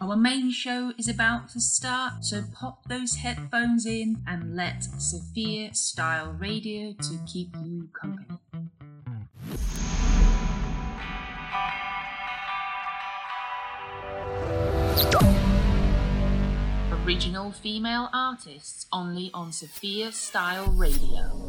Our main show is about to start, so pop those headphones in and let Sophia Style Radio to keep you company. Original female artists only on Sophia Style Radio.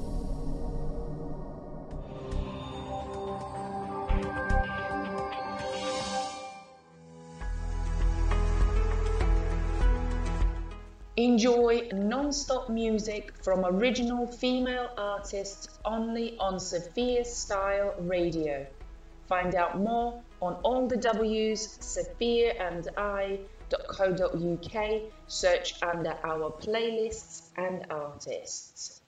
Enjoy non-stop music from original female artists only on Sophia Style Radio. Find out more on all the W's, sophiaandi.co.uk. Search under our playlists and artists.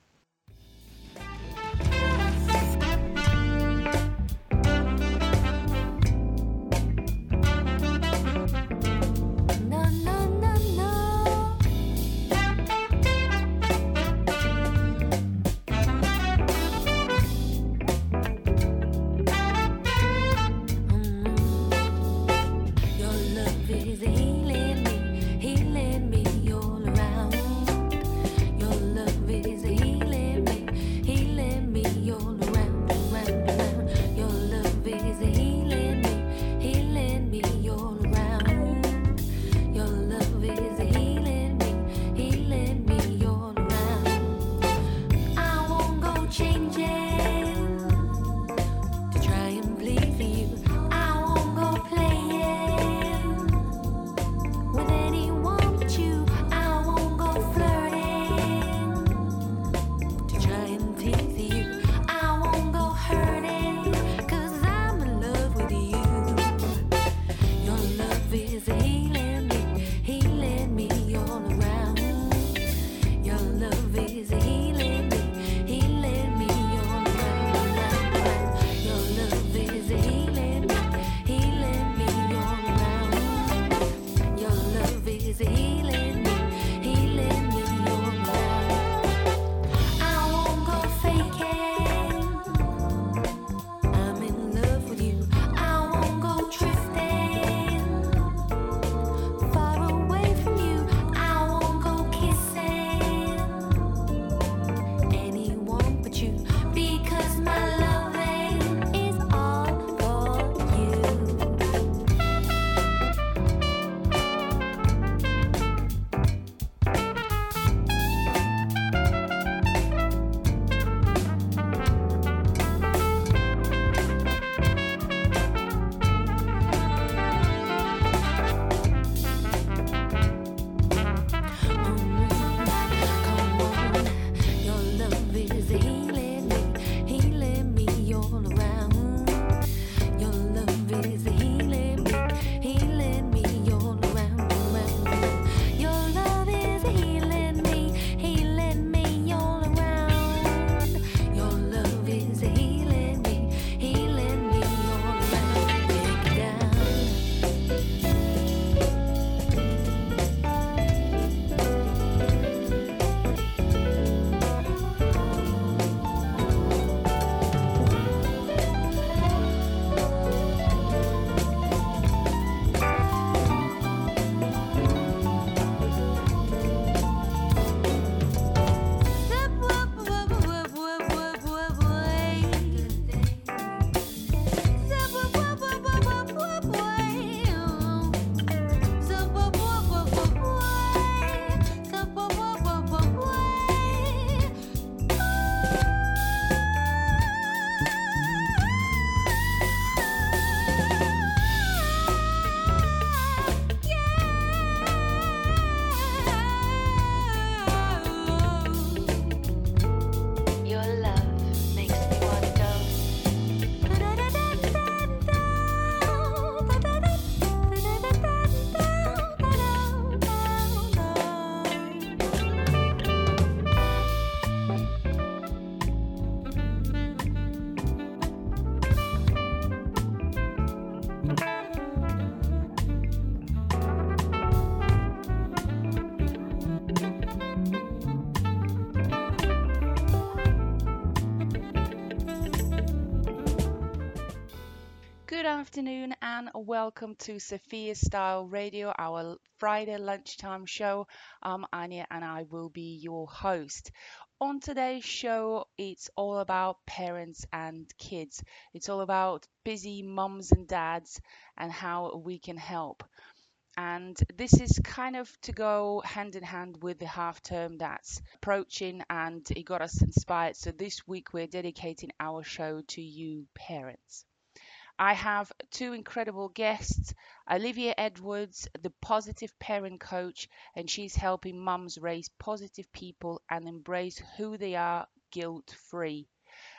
And welcome to Sophia Style Radio, our Friday lunchtime show. I'm Anya and I will be your host. On today's show, it's all about parents and kids. It's all about busy mums and dads and how we can help. And this is kind of to go hand in hand with the half term that's approaching and it got us inspired. So this week we're dedicating our show to you parents. I have two incredible guests Olivia Edwards, the positive parent coach, and she's helping mums raise positive people and embrace who they are guilt free.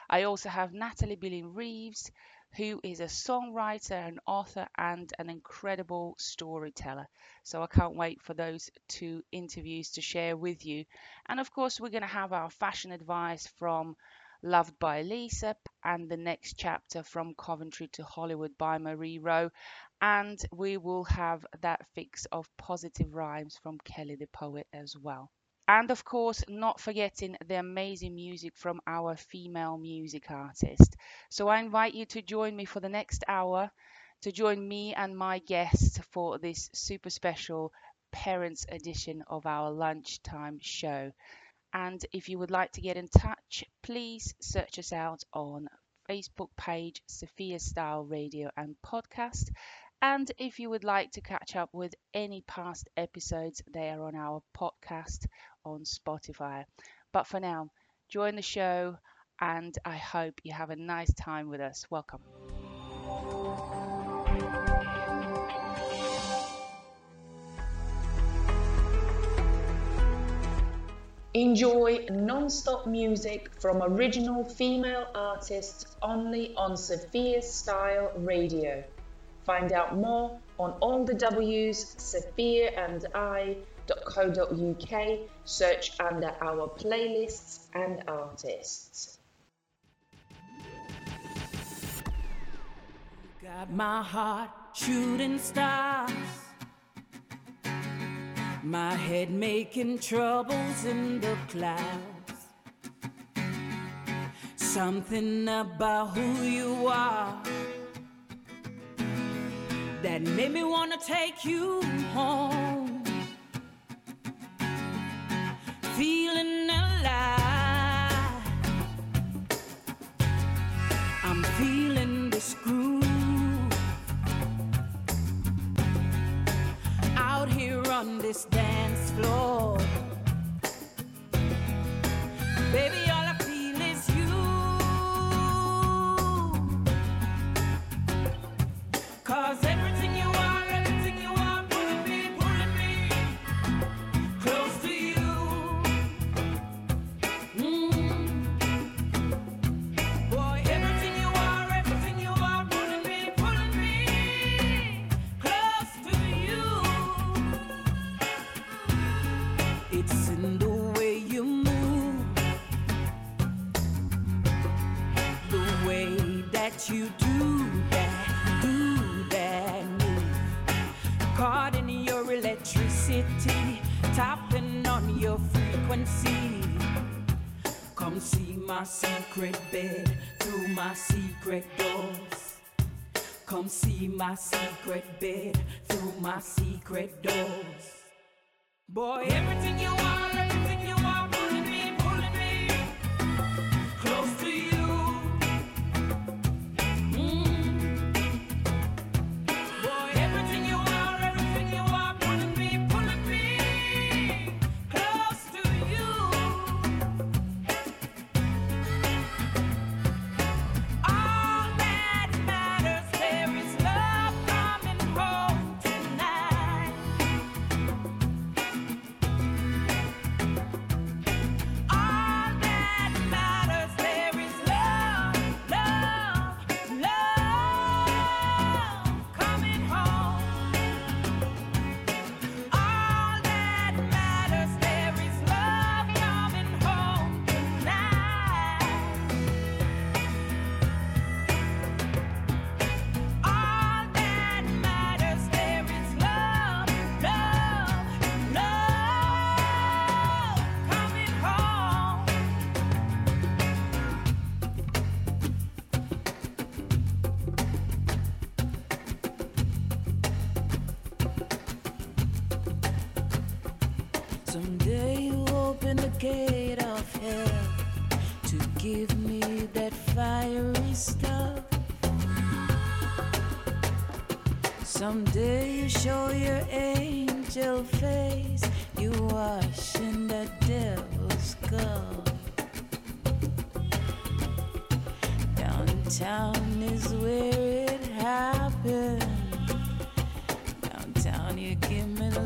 I also have Natalie Billing Reeves, who is a songwriter, an author, and an incredible storyteller. So I can't wait for those two interviews to share with you. And of course, we're going to have our fashion advice from Loved by Lisa, and the next chapter from Coventry to Hollywood by Marie Rowe. And we will have that fix of positive rhymes from Kelly the Poet as well. And of course, not forgetting the amazing music from our female music artist. So I invite you to join me for the next hour to join me and my guests for this super special parents edition of our lunchtime show. And if you would like to get in touch, please search us out on Facebook page Sophia Style Radio and Podcast. And if you would like to catch up with any past episodes, they are on our podcast on Spotify. But for now, join the show and I hope you have a nice time with us. Welcome. Enjoy non-stop music from original female artists only on Sophia Style Radio. Find out more on all the W's, sophia and sophiaandi.co.uk. Search under our playlists and artists. Got my heart shooting stars my head making troubles in the clouds. Something about who you are that made me wanna take you home. Feeling alive, I'm feeling this groove. On this dance floor. Secret bed through my secret doors. Come see my secret bed through my secret doors. Boy, everything you are, Downtown is where it happened. Downtown, you give me the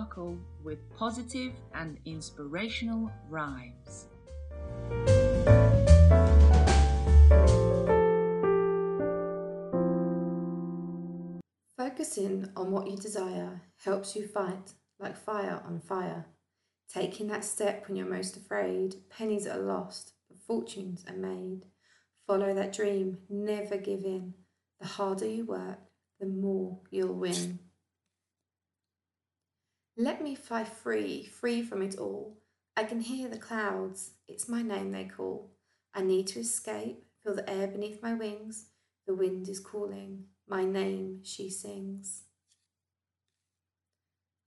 sparkle with positive and inspirational rhymes. Focusing on what you desire helps you fight like fire on fire. Taking that step when you're most afraid, pennies are lost, but fortunes are made. Follow that dream, never give in. The harder you work, the more you'll win. Let me fly free, free from it all. I can hear the clouds, it's my name they call. I need to escape, feel the air beneath my wings. The wind is calling, my name she sings.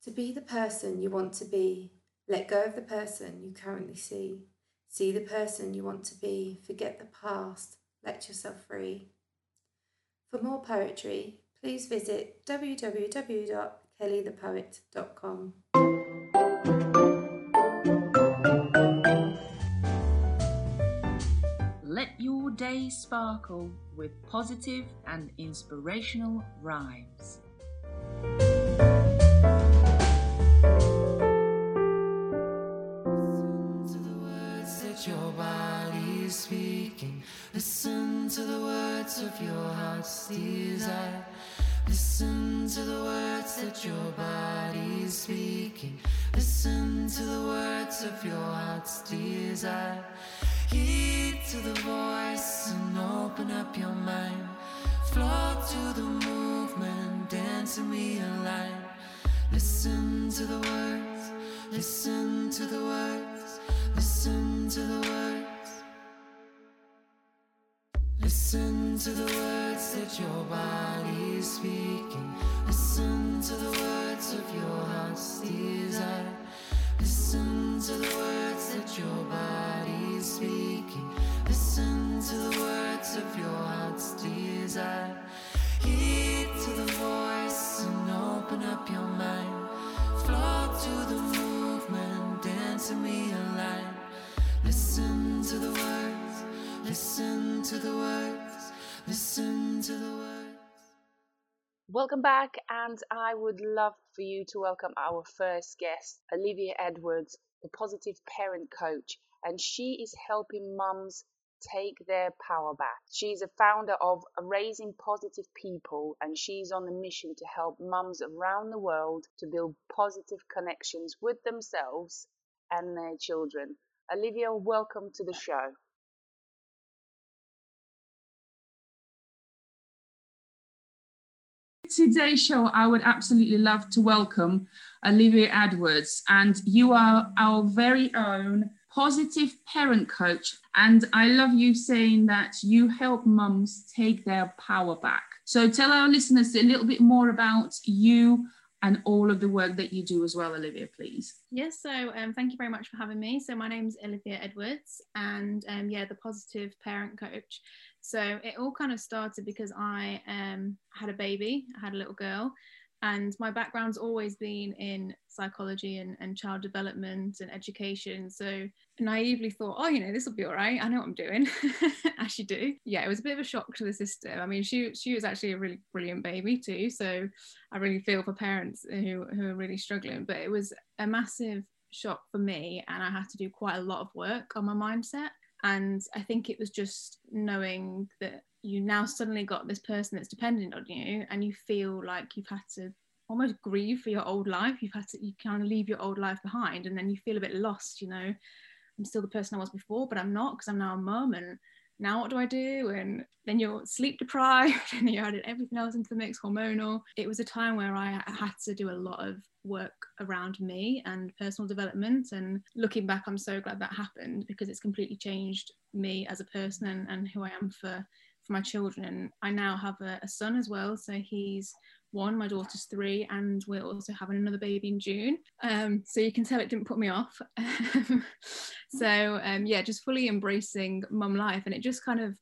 To be the person you want to be, let go of the person you currently see. See the person you want to be, forget the past, let yourself free. For more poetry, please visit www.kellythepoet.com. Let your day sparkle with positive and inspirational rhymes. Listen to the words that your body is speaking. Listen to the words of your heart's desire. Listen to the words that your body is speaking. Listen to the words of your heart's desire. Heed to the voice and open up your mind. Flow to the movement, dance and realign. Listen to the words, listen to the words, listen to the words. Listen to the words that your body is speaking. Welcome back, and I would love for you to welcome our first guest, Olivia Edwards, the positive parent coach, and she is helping mums take their power back. She's a founder of Raising Positive People, and she's on a mission to help mums around the world to build positive connections with themselves and their children. Olivia, welcome to the show. Today's show, I would absolutely love to welcome Olivia Edwards, and you are our very own positive parent coach. And I love you saying that you help mums take their power back. So tell our listeners a little bit more about you and all of the work that you do as well, Olivia, please. Yes, so um, thank you very much for having me. So my name's Olivia Edwards, and um, yeah, the positive parent coach. So it all kind of started because I um, had a baby, I had a little girl, and my background's always been in psychology and, and child development and education. So naively thought, oh, you know, this will be all right. I know what I'm doing, as you do. Yeah, it was a bit of a shock to the system. I mean, she she was actually a really brilliant baby too. So I really feel for parents who who are really struggling. But it was a massive shock for me, and I had to do quite a lot of work on my mindset. And I think it was just knowing that you now suddenly got this person that's dependent on you and you feel like you've had to almost grieve for your old life. You've had to, you kind of leave your old life behind and then you feel a bit lost, you know. I'm still the person I was before, but I'm not because I'm now a mum and now what do I do? And then you're sleep deprived and you added everything else into the mix, hormonal. It was a time where I had to do a lot of work around me and personal development. And looking back, I'm so glad that happened because it's completely changed me as a person and, and who I am for for my children. And I now have a, a son as well, so he's one, my daughter's three, and we're also having another baby in June. Um, so you can tell it didn't put me off. so um, yeah, just fully embracing mum life, and it just kind of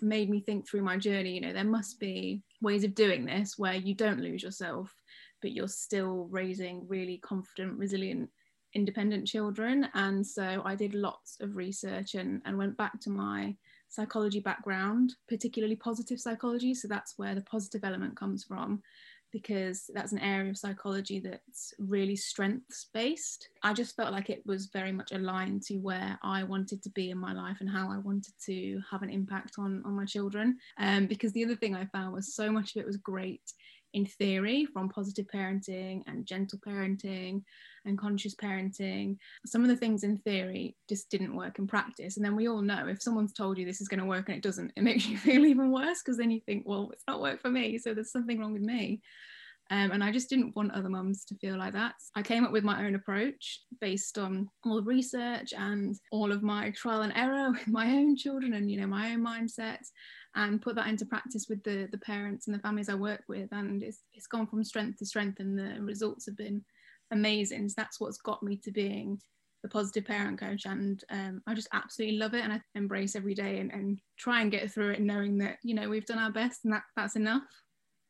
made me think through my journey. You know, there must be ways of doing this where you don't lose yourself, but you're still raising really confident, resilient independent children and so i did lots of research and, and went back to my psychology background particularly positive psychology so that's where the positive element comes from because that's an area of psychology that's really strengths based i just felt like it was very much aligned to where i wanted to be in my life and how i wanted to have an impact on on my children. Um, because the other thing i found was so much of it was great in theory from positive parenting and gentle parenting and conscious parenting. Some of the things in theory just didn't work in practice. And then we all know if someone's told you this is going to work and it doesn't, it makes you feel even worse because then you think, well, it's not worked for me. So there's something wrong with me. Um, and I just didn't want other mums to feel like that. I came up with my own approach based on all the research and all of my trial and error with my own children and you know my own mindset and put that into practice with the the parents and the families I work with. And it's, it's gone from strength to strength and the results have been amazing. So that's what's got me to being the positive parent coach. And um, I just absolutely love it and I embrace every day and, and try and get through it knowing that you know we've done our best and that that's enough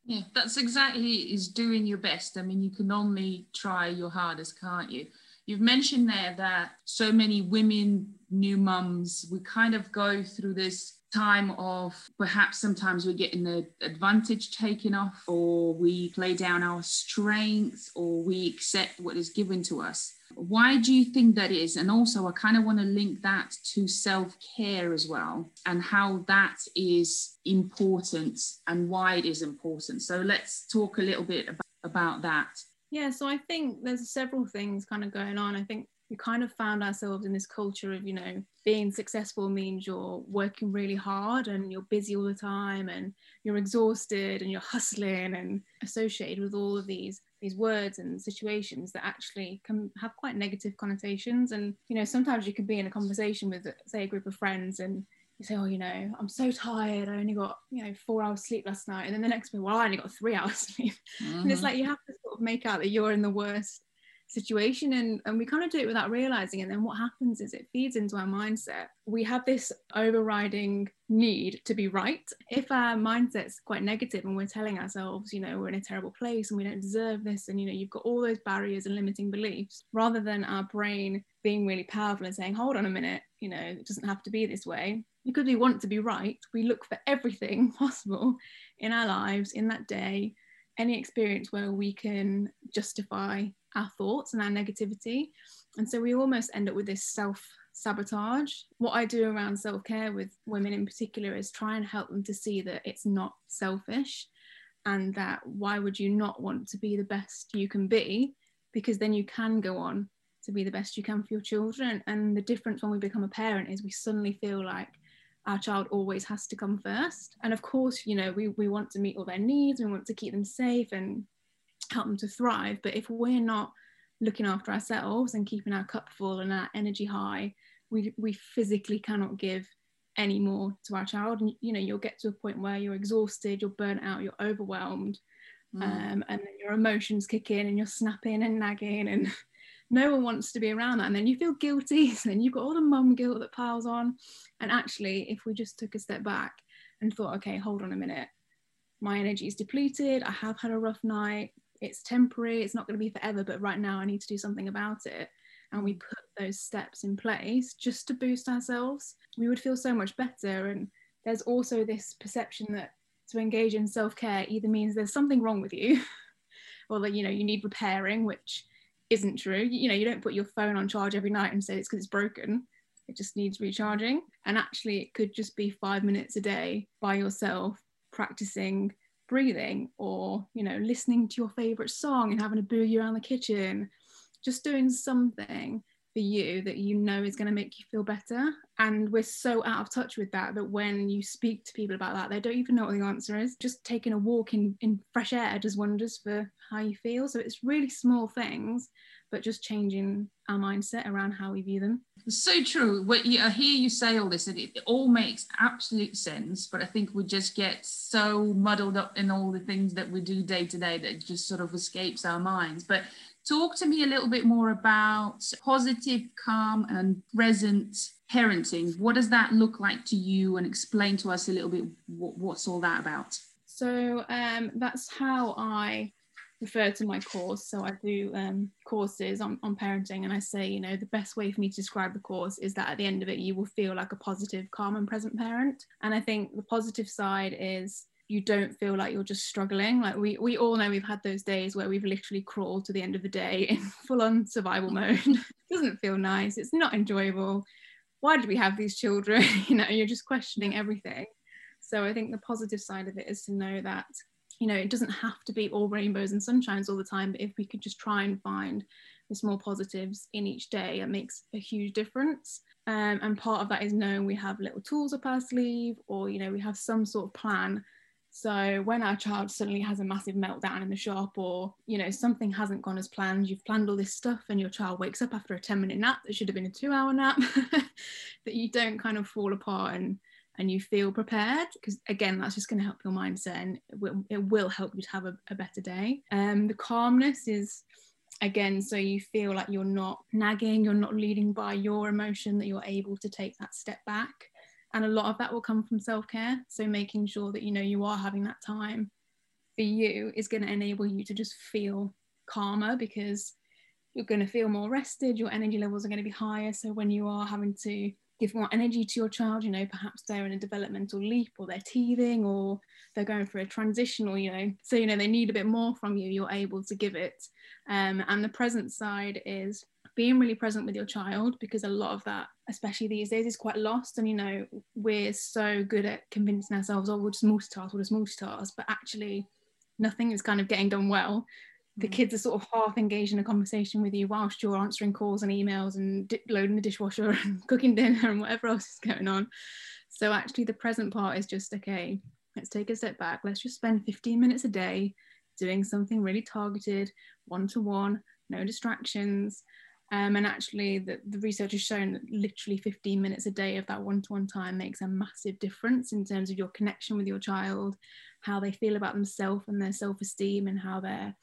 Yeah, that's exactly is doing your best. I mean, you can only try your hardest, can't you? You've mentioned there that so many women, new mums, we kind of go through this time of perhaps sometimes we're getting the advantage taken off, or we play down our strengths, or we accept what is given to us. Why do you think that is? And also, I kind of want to link that to self care as well, and how that is important and why it is important. So, let's talk a little bit about, about that. Yeah, so I think there's several things kind of going on. I think we kind of found ourselves in this culture of, you know, being successful means you're working really hard and you're busy all the time and you're exhausted and you're hustling and associated with all of these these words and situations that actually can have quite negative connotations. And, you know, sometimes you can be in a conversation with, say, a group of friends and you say, oh, you know, I'm so tired. I only got, you know, four hours sleep last night. And then the next day, well, I only got three hours sleep. And it's Mhm. like you have to sort of make out that you're in the worst situation. And, and we kind of do it without realizing. And then what happens is it feeds into our mindset. We have this overriding need to be right. If our mindset's quite negative and we're telling ourselves, you know, we're in a terrible place and we don't deserve this, and, you know, you've got all those barriers and limiting beliefs, rather than our brain being really powerful and saying, hold on a minute, you know, it doesn't have to be this way. Because we want to be right, we look for everything possible in our lives in that day, any experience where we can justify our thoughts and our negativity. And so we almost end up with this self sabotage. What I do around self care with women in particular is try and help them to see that it's not selfish and that why would you not want to be the best you can be? Because then you can go on to be the best you can for your children. And the difference when we become a parent is we suddenly feel like our child always has to come first. And of course, you know, we, we want to meet all their needs, we want to keep them safe and help them to thrive. But if we're not looking after ourselves and keeping our cup full and our energy high, we, we physically cannot give any more to our child. And you know, you'll get to a point where you're exhausted, you're burnt out, you're overwhelmed, Mm. um, and then your emotions kick in and you're snapping and nagging and no one wants to be around that and then you feel guilty and then you've got all the mum guilt that piles on and actually if we just took a step back and thought okay hold on a minute my energy is depleted i have had a rough night it's temporary it's not going to be forever but right now i need to do something about it. And we mm. put those steps in place just to boost ourselves. We would feel so much better. And there's also this perception that to engage in self-care either means there's something wrong with you or that you know you need repairing which isn't true. You know you don't put your phone on charge every night and say it's because it's broken. It just needs recharging. And actually it could just be five minutes a day by yourself practicing breathing or you know listening to your favorite song and having a boogie around the kitchen just doing something for you that you know is going to make you feel better. And we're so out of touch with that that when you speak to people about that they don't even know what the answer is. Just taking a walk in in fresh air does wonders for how you feel. So it's really small things but just changing our mindset around how we view them so true. What you, I hear you say all this, and it, it all makes absolute sense. But I think we just get so muddled up in all the things that we do day to day that it just sort of escapes our minds. But talk to me a little bit more about positive, calm, and present parenting. What does that look like to you? And explain to us a little bit what, what's all that about. So um, that's how I refer to my course. So I do um, courses on, on parenting, and I say, you know, the best way for me to describe the course is that at the end of it, you will feel like a positive, calm, and present parent. And I think the positive side is you don't feel like you're just struggling. Like we we all know we've had those days where we've literally crawled to the end of the day in full on survival mode. doesn't feel nice. It's not enjoyable. Why did we have these children? you know, you're just questioning everything. So I think the positive side of it is to know that you know it doesn't have to be all rainbows and sunshines all the time but if we could just try and find the small positives in each day it makes a huge difference. Um, and part of that is knowing we have little tools up our sleeve or you know we have some sort of plan. So when our child suddenly has a massive meltdown in the shop or you know something hasn't gone as planned you've planned all this stuff and your child wakes up after a 10 minute nap that should have been a two hour nap that you don't kind of fall apart and and you feel prepared because again that's just going to help your mindset and it will, it will help you to have a, a better day. Um, the calmness is again so you feel like you're not nagging you're not leading by your emotion that you're able to take that step back. And a lot of that will come from self-care. So making sure that you know you are having that time for you is going to enable you to just feel calmer because you're going to feel more rested your energy levels are going to be higher. So when you are having to give more energy to your child you know perhaps they're in a developmental leap or they're teething or they're going through a transition or you know so you know they need a bit more from you you're able to give it. Um, and the present side is being really present with your child because a lot of that especially these days is quite lost and you know we're so good at convincing ourselves oh we'll just multitask we'll just multitask but actually nothing is kind of getting done well the kids are sort of half engaged in a conversation with you whilst you're answering calls and emails and di- loading the dishwasher and cooking dinner and whatever else is going on. So actually, the present part is just okay. Let's take a step back. Let's just spend 15 minutes a day doing something really targeted, one to one, no distractions. Um, and actually, the, the research has shown that literally 15 minutes a day of that one to one time makes a massive difference in terms of your connection with your child, how they feel about themselves and their self esteem, and how their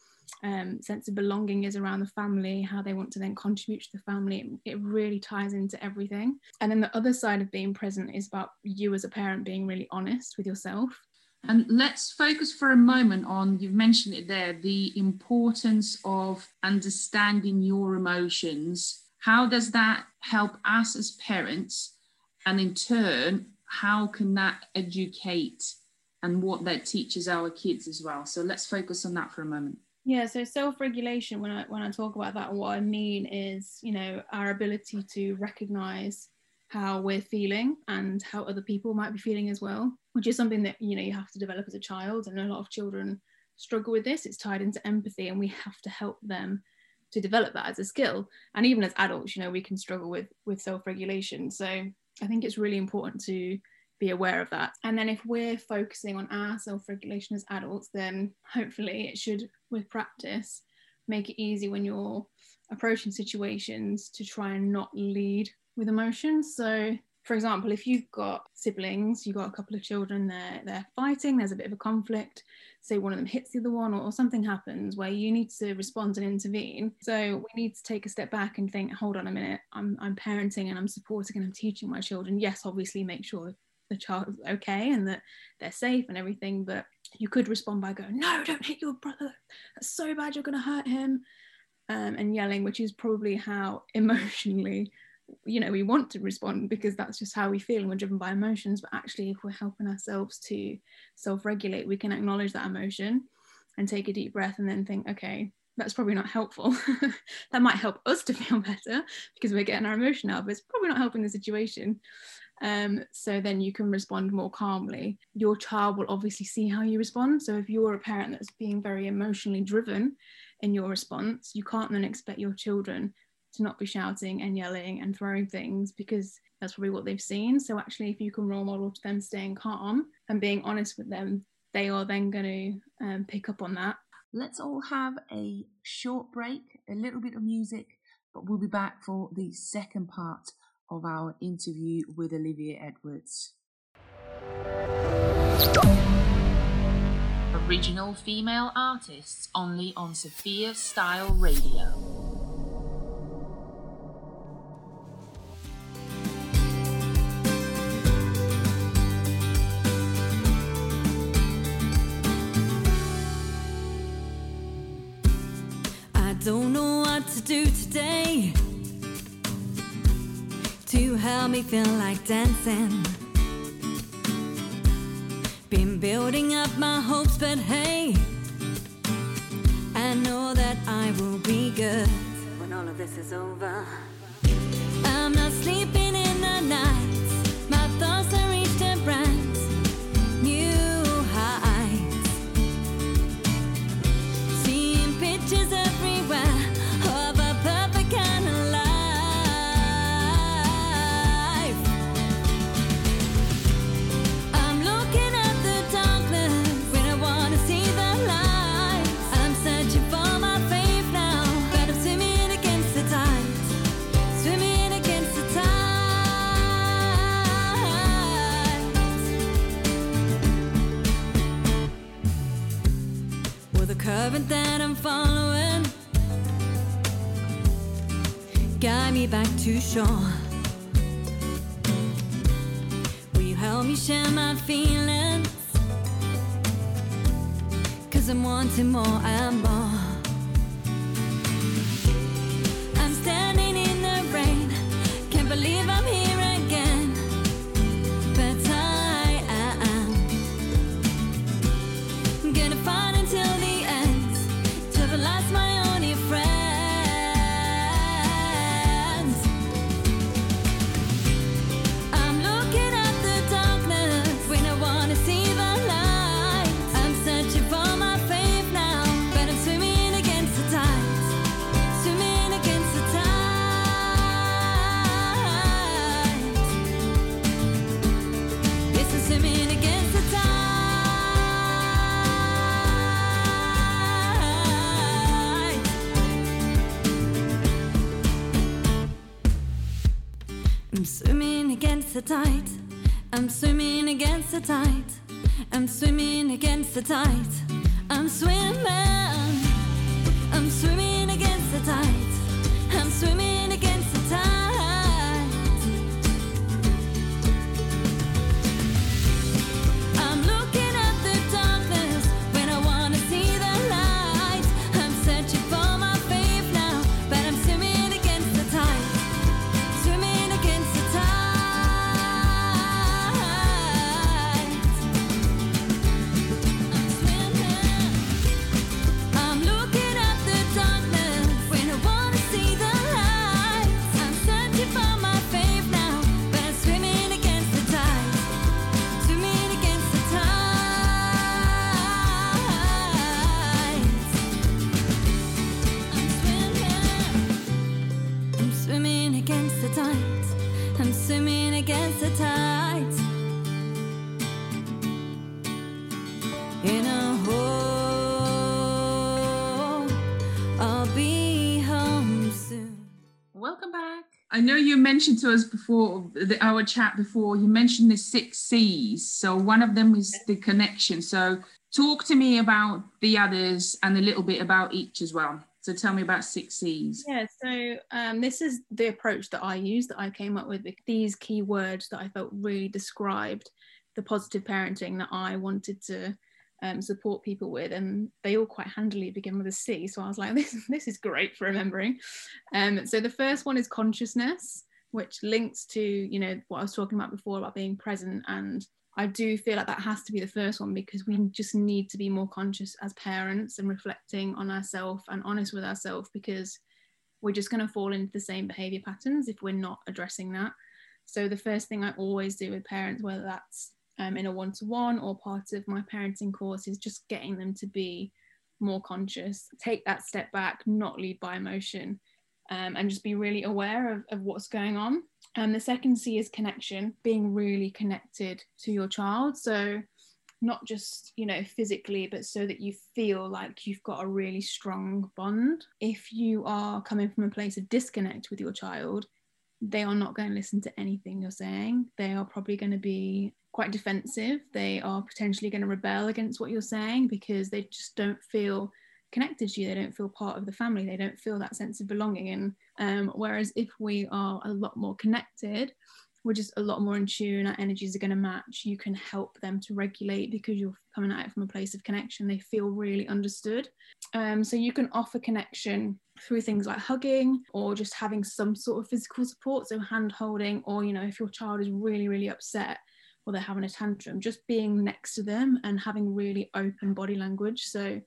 um, sense of belonging is around the family, how they want to then contribute to the family. It, really ties into everything. And then the other side of being present is about you as a parent being really honest with yourself. And let's focus for a moment on, you've mentioned it there, the importance of understanding your emotions. How does that help us as parents? And in turn, how can that educate and what that teaches our kids as well? So let's focus on that for a moment. Yeah, so self-regulation when I when I talk about that, what I mean is, you know, our ability to recognize how we're feeling and how other people might be feeling as well, which is something that, you know, you have to develop as a child and a lot of children struggle with this. It's tied into empathy and we have to help them to develop that as a skill. And even as adults, you know, we can struggle with with self-regulation. So I think it's really important to be aware of that. And then if we're focusing on our self-regulation as adults, then hopefully it should, with practice, make it easy when you're approaching situations to try and not lead with emotions. So for example, if you've got siblings, you've got a couple of children, they're they're fighting, there's a bit of a conflict, say one of them hits the other one, or, or, something happens where you need to respond and intervene. So we need to take a step back and think, hold on a minute, I'm I'm parenting and I'm supporting and I'm teaching my children. Yes, obviously make sure the child's okay and that they're safe and everything but you could respond by going no don't hit your brother. That's so bad you're going to hurt him. Um, and yelling which is probably how emotionally you know we want to respond because that's just how we feel and we're driven by emotions. But actually if we're helping ourselves to self-regulate we can acknowledge that emotion and take a deep breath and then think okay that's probably not helpful. That might help us to feel better because we're getting our emotion out but it's probably not helping the situation Um, so then you can respond more calmly. Your child will obviously see how you respond. So if you're a parent that's being very emotionally driven in your response, you can't then expect your children to not be shouting and yelling and throwing things because that's probably what they've seen. So actually, if you can role model to them staying calm and being honest with them, they are then going to um, pick up on that. Let's all have a short break, a little bit of music, but we'll be back for the second part of our interview with Olivia Edwards. Original female artists only on Sophia Style Radio. I don't know what to do today to help me feel like dancing. Been building up my hopes, but hey, I know that I will be good when all of this is over. Will you help me share my feelings? Cause I'm wanting more against mentioned to us before the, our chat before. You mentioned the six C's. So one of them is the connection. So talk to me about the others and a little bit about each as well. So tell me about six C's. Yeah, so um, this is the approach that I use that I came up with. These key words that I felt really described the positive parenting that I wanted to um, support people with, and they all quite handily begin with a C. So I was like, this this is great for remembering. Um, so the first one is consciousness, which links to you know what I was talking about before about being present. And I do feel like that has to be the first one because we just need to be more conscious as parents and reflecting on ourselves and honest with ourselves because we're just going to fall into the same behavior patterns if we're not addressing that. So the first thing I always do with parents, whether that's um, in a one-to-one or part of my parenting course, is just getting them to be more conscious, take that step back, not lead by emotion, um, and just be really aware of, of what's going on. And the second C is connection, being really connected to your child. So not just you know physically but so that you feel like you've got a really strong bond if you are coming from a place of disconnect with your child they are not going to listen to anything you're saying they are probably going to be quite defensive they are potentially going to rebel against what you're saying because they just don't feel connected to you they don't feel part of the family they don't feel that sense of belonging. And um, whereas if we are a lot more connected we're just a lot more in tune our energies are going to match you can help them to regulate because you're coming at it from a place of connection they feel really understood. Um, so you can offer connection through things like hugging or just having some sort of physical support so hand holding or you know if your child is really really upset or they're having a tantrum just being next to them and having really open body language. So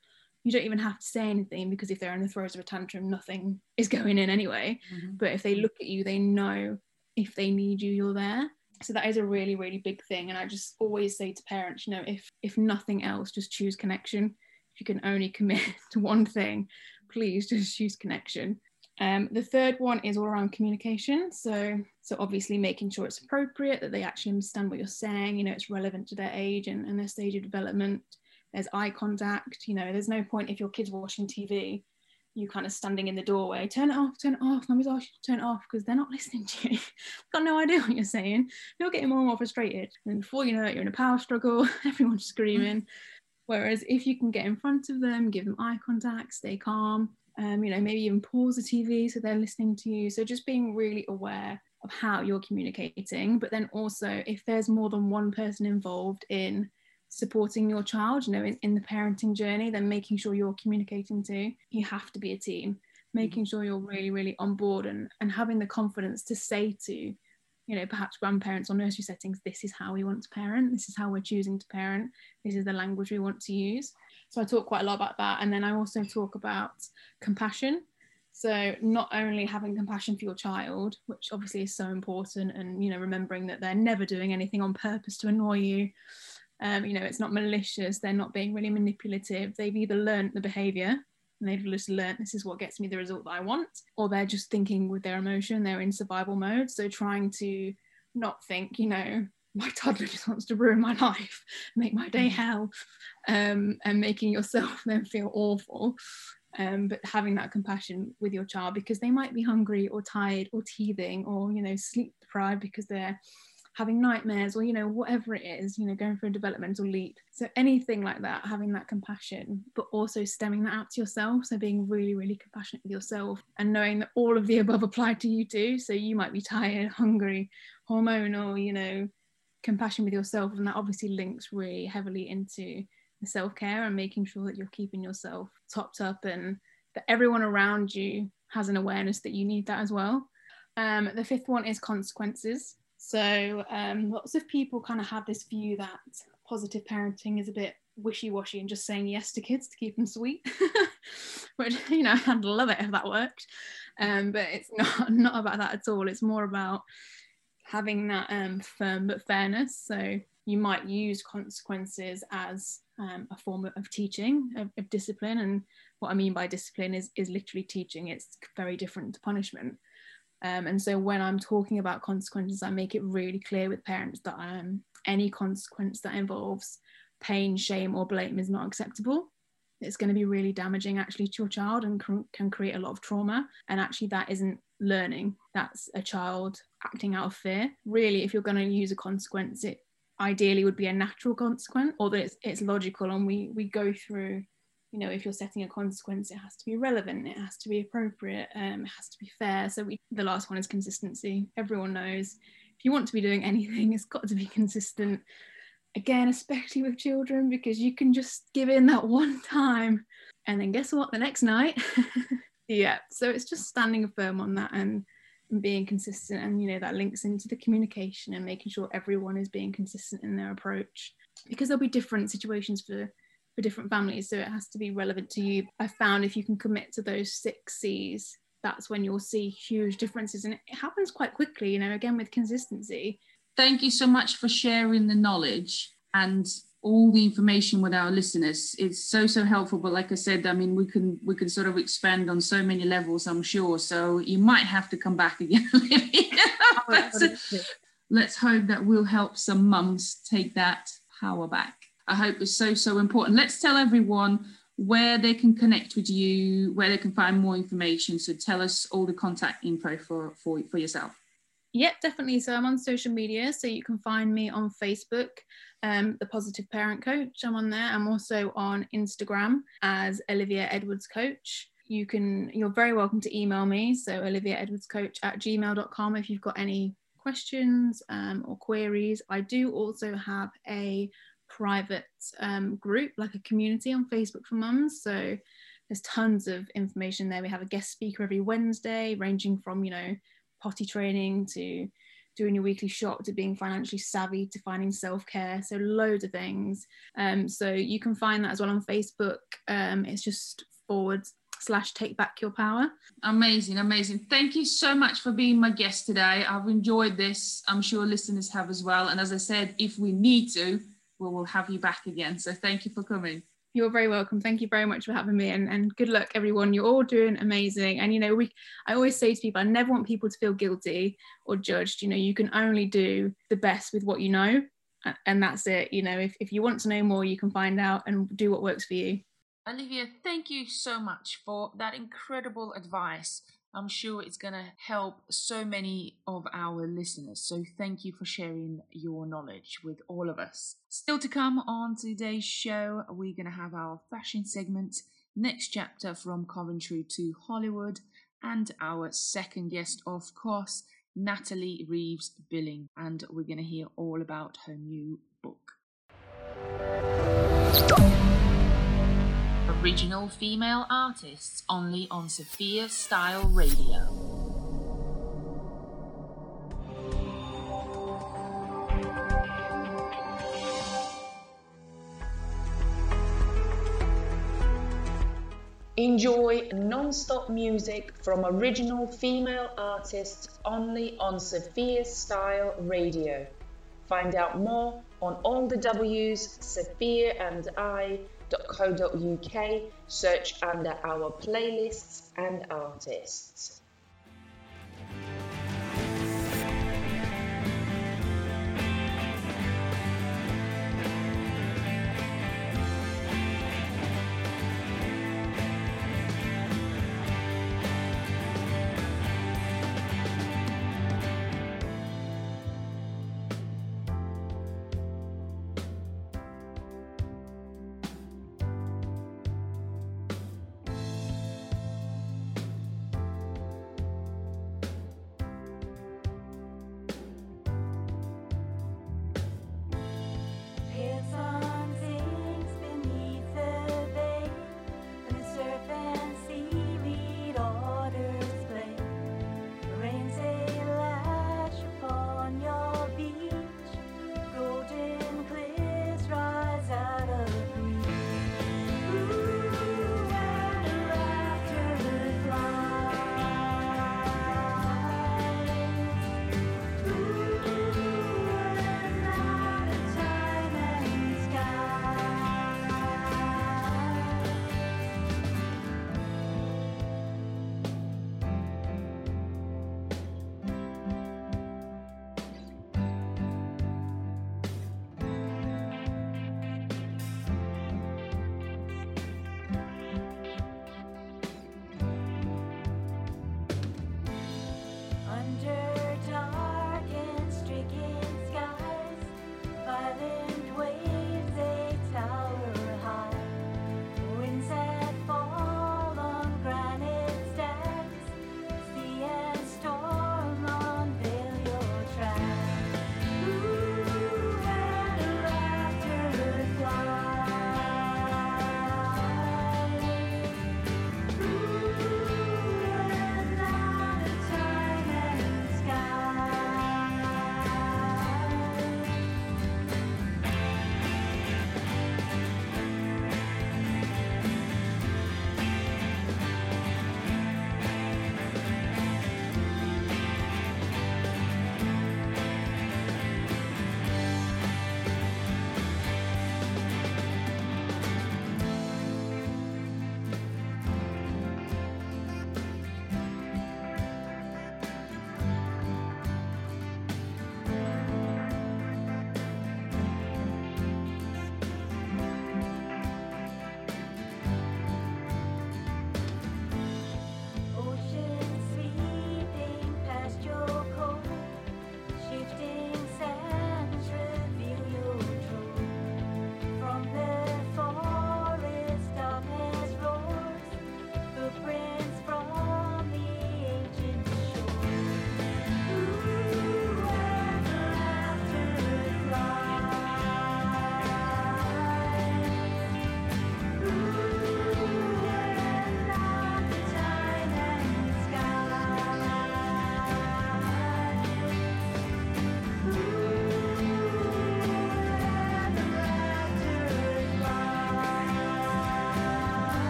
you don't even have to say anything because if they're in the throes of a tantrum nothing is going in anyway. Mhm. but if they look at you they know if they need you you're there. So that is a really really big thing. And i just always say to parents you know if if nothing else just choose connection. If you can only commit to one thing please just choose connection. Um, the third one is all around communication. So so obviously making sure it's appropriate that they actually understand what you're saying you know it's relevant to their age and, and their stage of development there's eye contact you know there's no point if your kid's watching tv you kind of standing in the doorway, turn it off, turn it off, mummy's to turn it off because they're not listening to you. Got no idea what you're saying. You're getting more and more frustrated. And before you know it, you're in a power struggle, everyone's screaming. Whereas if you can get in front of them, give them eye contact, stay calm, um, you know, maybe even pause the TV so they're listening to you. So just being really aware of how you're communicating. But then also if there's more than one person involved in supporting your child, you know, in, in the parenting journey, then making sure you're communicating too. You have to be a team, making sure you're really, really on board and, and having the confidence to say to, you know, perhaps grandparents or nursery settings, this is how we want to parent, this is how we're choosing to parent, this is the language we want to use. So I talk quite a lot about that. And then I also talk about compassion. So not only having compassion for your child, which obviously is so important, and you know, remembering that they're never doing anything on purpose to annoy you, um, you know, it's not malicious, they're not being really manipulative. They've either learned the behavior and they've just learned this is what gets me the result that I want, or they're just thinking with their emotion, they're in survival mode. So trying to not think, you know, my toddler just wants to ruin my life, make my day hell, um, and making yourself then feel awful. Um, but having that compassion with your child because they might be hungry or tired or teething or you know sleep deprived because they're having nightmares or you know whatever it is you know going for a developmental leap. So anything like that having that compassion but also stemming that out to yourself. So being really really compassionate with yourself and knowing that all of the above apply to you too. So you might be tired hungry hormonal you know compassion with yourself. And that obviously links really heavily into the self-care and making sure that you're keeping yourself topped up and that everyone around you has an awareness that you need that as well. Um, the fifth one is consequences so um, lots of people kind of have this view that positive parenting is a bit wishy-washy and just saying yes to kids to keep them sweet which you know i'd love it if that worked. Um, but it's not not about that at all. It's more about having that um, firm but fairness. So you might use consequences as um, a form of, teaching of, of discipline. And what i mean by discipline is is literally teaching. It's very different to punishment um, and so when I'm talking about consequences, I make it really clear with parents that um, any consequence that involves pain, shame, or blame is not acceptable. It's going to be really damaging actually to your child and can, can create a lot of trauma. And actually, that isn't learning, that's a child acting out of fear. Really, if you're going to use a consequence, it ideally would be a natural consequence or that it's, it's logical and we, we go through you know if you're setting a consequence it has to be relevant it has to be appropriate um, it has to be fair. So we, the last one is consistency. Everyone knows if you want to be doing anything it's got to be consistent. Again especially with children because you can just give in that one time. And then guess what? The next night? Yeah so it's just standing firm on that and, and being consistent and you know that links into the communication and making sure everyone is being consistent in their approach. Because there'll be different situations for for different families so it has to be relevant to you i found if you can commit to those six c's that's when you'll see huge differences and it happens quite quickly you know again with consistency Thank you so much for sharing the knowledge and all the information with our listeners. It's so so helpful. But like I said, I mean, we can we can sort of expand on so many levels. I'm sure. So you might have to come back again. But oh, let's hope that we'll help some mums take that power back. I hope is so so important. Let's tell everyone where they can connect with you, where they can find more information. So tell us all the contact info for for, for yourself. Yep, definitely. So I'm on social media, so you can find me on Facebook, um, the Positive Parent Coach. I'm on there. I'm also on Instagram as Olivia Edwards Coach. You can, you're very welcome to email me. So Olivia Edwards Coach at gmail.com if you've got any questions um, or queries. I do also have a private um, group, like a community on Facebook for mums. So there's tons of information there. We have a guest speaker every Wednesday, ranging from, you know, potty training to doing your weekly shop to being financially savvy to finding self-care so loads of things um, so you can find that as well on facebook um, it's just forward slash take back your power Amazing, amazing. Thank you so much for being my guest today. I've enjoyed this. I'm sure listeners have as well. And as I said, if we need to, we will have you back again. So thank you for coming. you're very welcome thank you very much for having me and, and good luck everyone you're all doing amazing and you know we i always say to people i never want people to feel guilty or judged you know you can only do the best with what you know and that's it you know if, if you want to know more you can find out and do what works for you Olivia, thank you so much for that incredible advice. I'm sure it's going to help so many of our listeners. So, thank you for sharing your knowledge with all of us. Still to come on today's show, we're going to have our fashion segment, next chapter from Coventry to Hollywood, and our second guest, of course, Natalie Reeves Billing. And we're going to hear all about her new book. Original female artists only on Sophia Style Radio. Enjoy non-stop music from original female artists only on Sophia Style Radio. Find out more on all the W's, Sophia and I.co.uk. Search under our playlists and artists.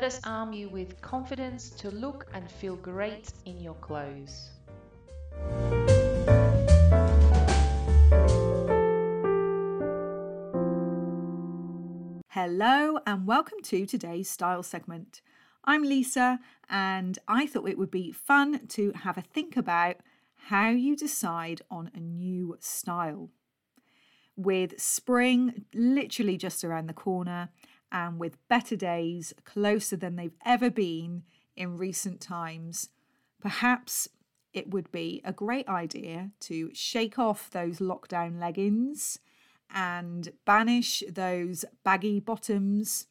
Let us arm you with confidence to look and feel great in your clothes. Hello, and welcome to today's style segment. I'm Lisa, and I thought it would be fun to have a think about how you decide on a new style. With spring literally just around the corner, and with better days closer than they've ever been in recent times, perhaps it would be a great idea to shake off those lockdown leggings and banish those baggy bottoms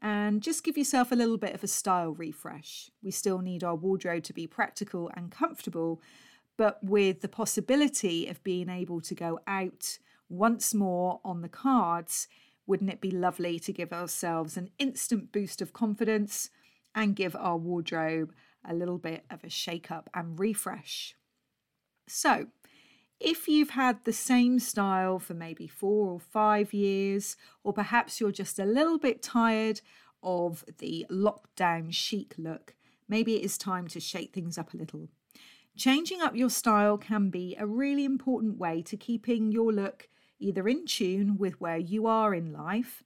and just give yourself a little bit of a style refresh. We still need our wardrobe to be practical and comfortable, but with the possibility of being able to go out once more on the cards, wouldn't it be lovely to give ourselves an instant boost of confidence and give our wardrobe a little bit of a shake up and refresh? So, if you've had the same style for maybe four or five years, or perhaps you're just a little bit tired of the lockdown chic look, maybe it is time to shake things up a little. Changing up your style can be a really important way to keeping your look either in tune with where you are in life,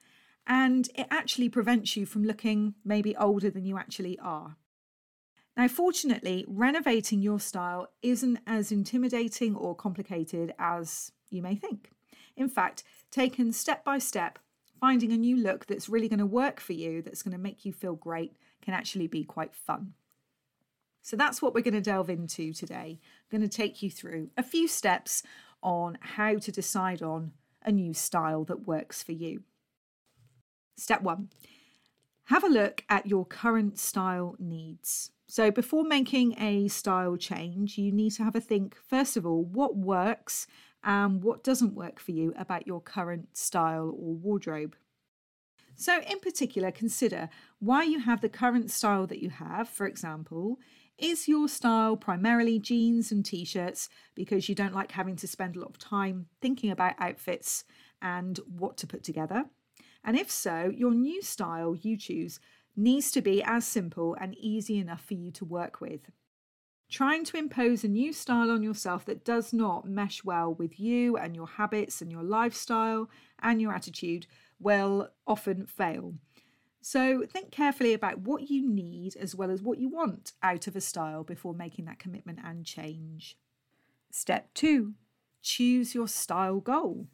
and it actually prevents you from looking maybe older than you actually are. Now, fortunately, renovating your style isn't as intimidating or complicated as you may think. In fact, taken step by step, finding a new look that's really going to work for you, that's going to make you feel great, can actually be quite fun. So that's what we're going to delve into today. I'm going to take you through a few steps on how to decide on a new style that works for you. Step one have a look at your current style needs. So, before making a style change, you need to have a think first of all, what works and what doesn't work for you about your current style or wardrobe. So, in particular, consider why you have the current style that you have. For example, is your style primarily jeans and t shirts because you don't like having to spend a lot of time thinking about outfits and what to put together? And if so, your new style you choose needs to be as simple and easy enough for you to work with. Trying to impose a new style on yourself that does not mesh well with you and your habits and your lifestyle and your attitude will often fail. So think carefully about what you need as well as what you want out of a style before making that commitment and change. Step two choose your style goal.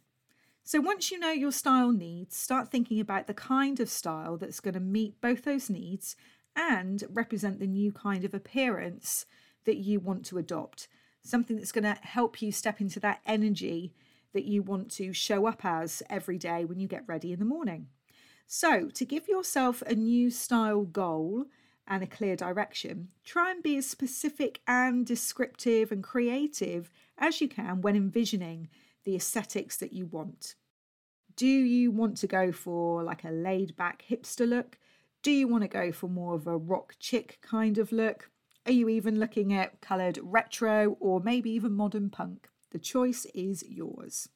So once you know your style needs, start thinking about the kind of style that's going to meet both those needs and represent the new kind of appearance that you want to adopt. Something that's going to help you step into that energy that you want to show up as every day when you get ready in the morning. So, to give yourself a new style goal and a clear direction, try and be as specific and descriptive and creative as you can when envisioning the aesthetics that you want. Do you want to go for like a laid back hipster look? Do you want to go for more of a rock chick kind of look? Are you even looking at coloured retro or maybe even modern punk? The choice is yours.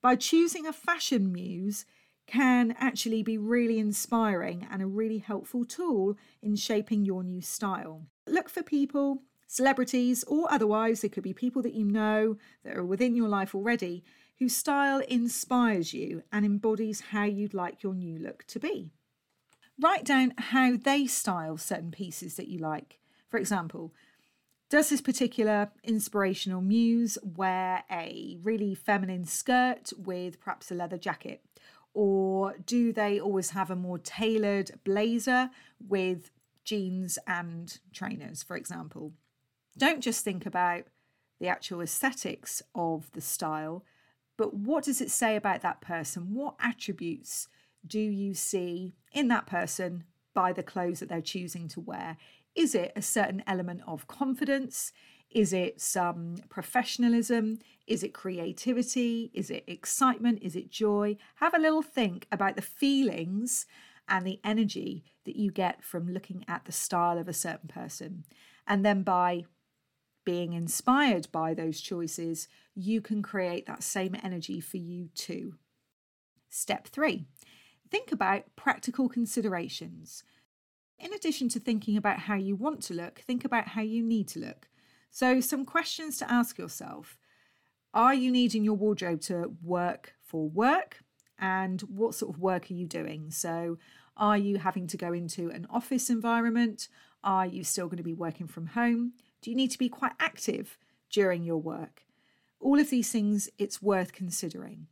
By choosing a fashion muse can actually be really inspiring and a really helpful tool in shaping your new style. Look for people, celebrities or otherwise, it could be people that you know that are within your life already, whose style inspires you and embodies how you'd like your new look to be. Write down how they style certain pieces that you like. For example, does this particular inspirational muse wear a really feminine skirt with perhaps a leather jacket? Or do they always have a more tailored blazer with jeans and trainers, for example? Don't just think about the actual aesthetics of the style, but what does it say about that person? What attributes do you see in that person by the clothes that they're choosing to wear? Is it a certain element of confidence? Is it some professionalism? Is it creativity? Is it excitement? Is it joy? Have a little think about the feelings and the energy that you get from looking at the style of a certain person. And then by being inspired by those choices, you can create that same energy for you too. Step three think about practical considerations. In addition to thinking about how you want to look, think about how you need to look. So, some questions to ask yourself Are you needing your wardrobe to work for work? And what sort of work are you doing? So, are you having to go into an office environment? Are you still going to be working from home? Do you need to be quite active during your work? All of these things it's worth considering.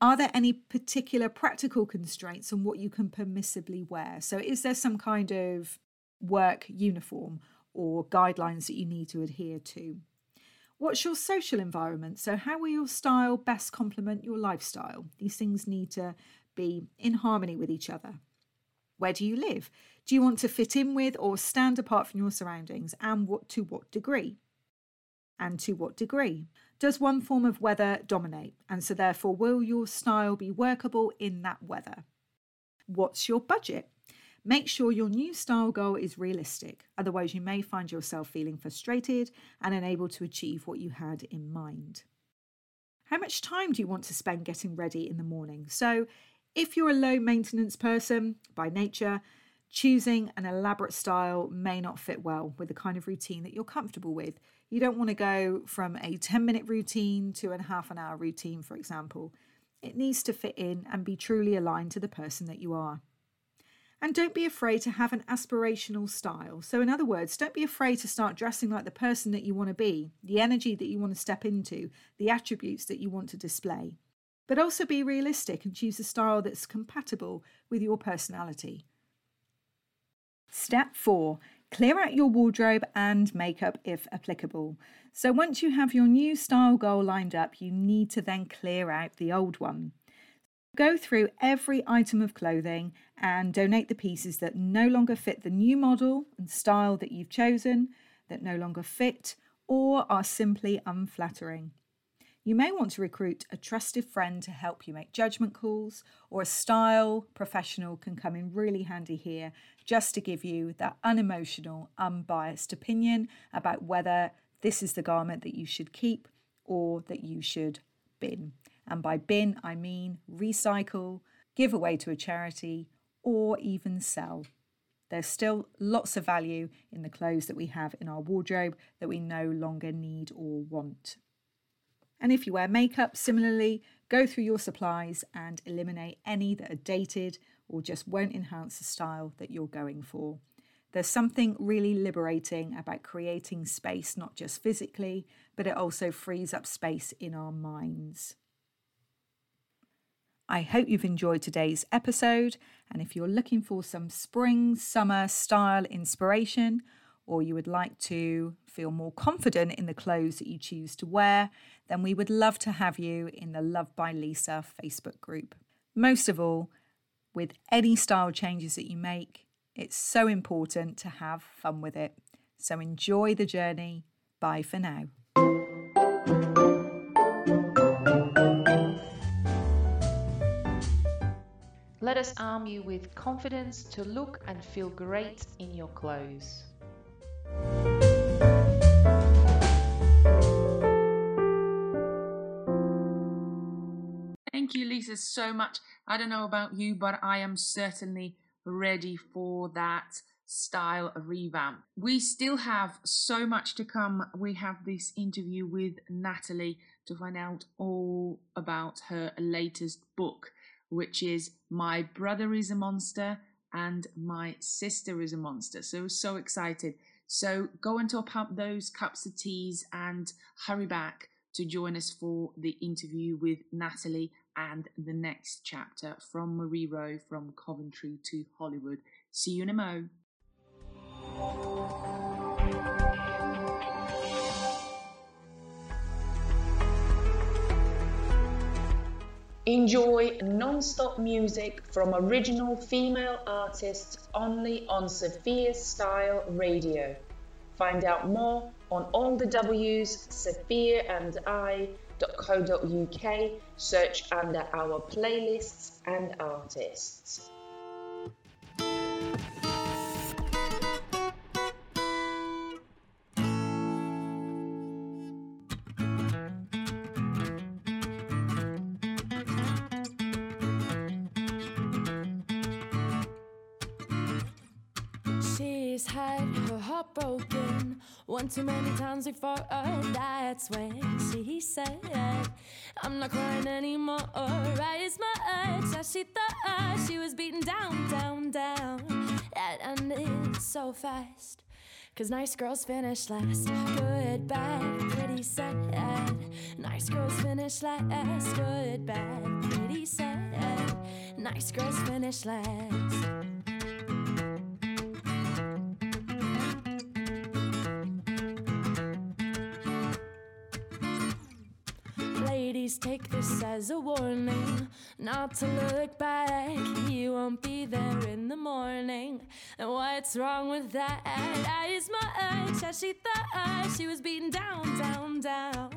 Are there any particular practical constraints on what you can permissibly wear? So, is there some kind of work uniform or guidelines that you need to adhere to? What's your social environment? So, how will your style best complement your lifestyle? These things need to be in harmony with each other. Where do you live? Do you want to fit in with or stand apart from your surroundings? And what to what degree? And to what degree? Does one form of weather dominate? And so, therefore, will your style be workable in that weather? What's your budget? Make sure your new style goal is realistic, otherwise, you may find yourself feeling frustrated and unable to achieve what you had in mind. How much time do you want to spend getting ready in the morning? So, if you're a low maintenance person by nature, choosing an elaborate style may not fit well with the kind of routine that you're comfortable with. You don't want to go from a 10 minute routine to a half an hour routine, for example. It needs to fit in and be truly aligned to the person that you are. And don't be afraid to have an aspirational style. So, in other words, don't be afraid to start dressing like the person that you want to be, the energy that you want to step into, the attributes that you want to display. But also be realistic and choose a style that's compatible with your personality. Step four clear out your wardrobe and makeup if applicable. So, once you have your new style goal lined up, you need to then clear out the old one. Go through every item of clothing and donate the pieces that no longer fit the new model and style that you've chosen, that no longer fit, or are simply unflattering. You may want to recruit a trusted friend to help you make judgment calls, or a style professional can come in really handy here just to give you that unemotional, unbiased opinion about whether this is the garment that you should keep or that you should bin. And by bin, I mean recycle, give away to a charity, or even sell. There's still lots of value in the clothes that we have in our wardrobe that we no longer need or want. And if you wear makeup, similarly, go through your supplies and eliminate any that are dated or just won't enhance the style that you're going for. There's something really liberating about creating space, not just physically, but it also frees up space in our minds. I hope you've enjoyed today's episode. And if you're looking for some spring, summer style inspiration, or you would like to feel more confident in the clothes that you choose to wear, then we would love to have you in the Loved By Lisa Facebook group. Most of all, with any style changes that you make, it's so important to have fun with it. So enjoy the journey. Bye for now. Let us arm you with confidence to look and feel great in your clothes. Thank you, Lisa, so much. I don't know about you, but I am certainly ready for that style revamp. We still have so much to come. We have this interview with Natalie to find out all about her latest book, which is My Brother is a Monster and My Sister is a Monster. So, so excited. So, go and top up those cups of teas and hurry back to join us for the interview with Natalie and the next chapter from Marie Rowe from Coventry to Hollywood. See you in a mo. Enjoy non-stop music from original female artists only on Sophia Style Radio. Find out more on all the W's, sophiaandi.co.uk. Search under our playlists and artists. One too many times before. Oh, that's when she said, I'm not crying anymore. Raised my eyes as she thought she was beaten down, down, down. That ended so fast. Cause nice girls finish last. Good, bad, pretty sad. Nice girls finish last. Good, bad, pretty sad. Nice girls finish last. Ladies, take this as a warning not to look back. You won't be there in the morning. And what's wrong with that? I is my ex, as she thought she was beaten down, down, down.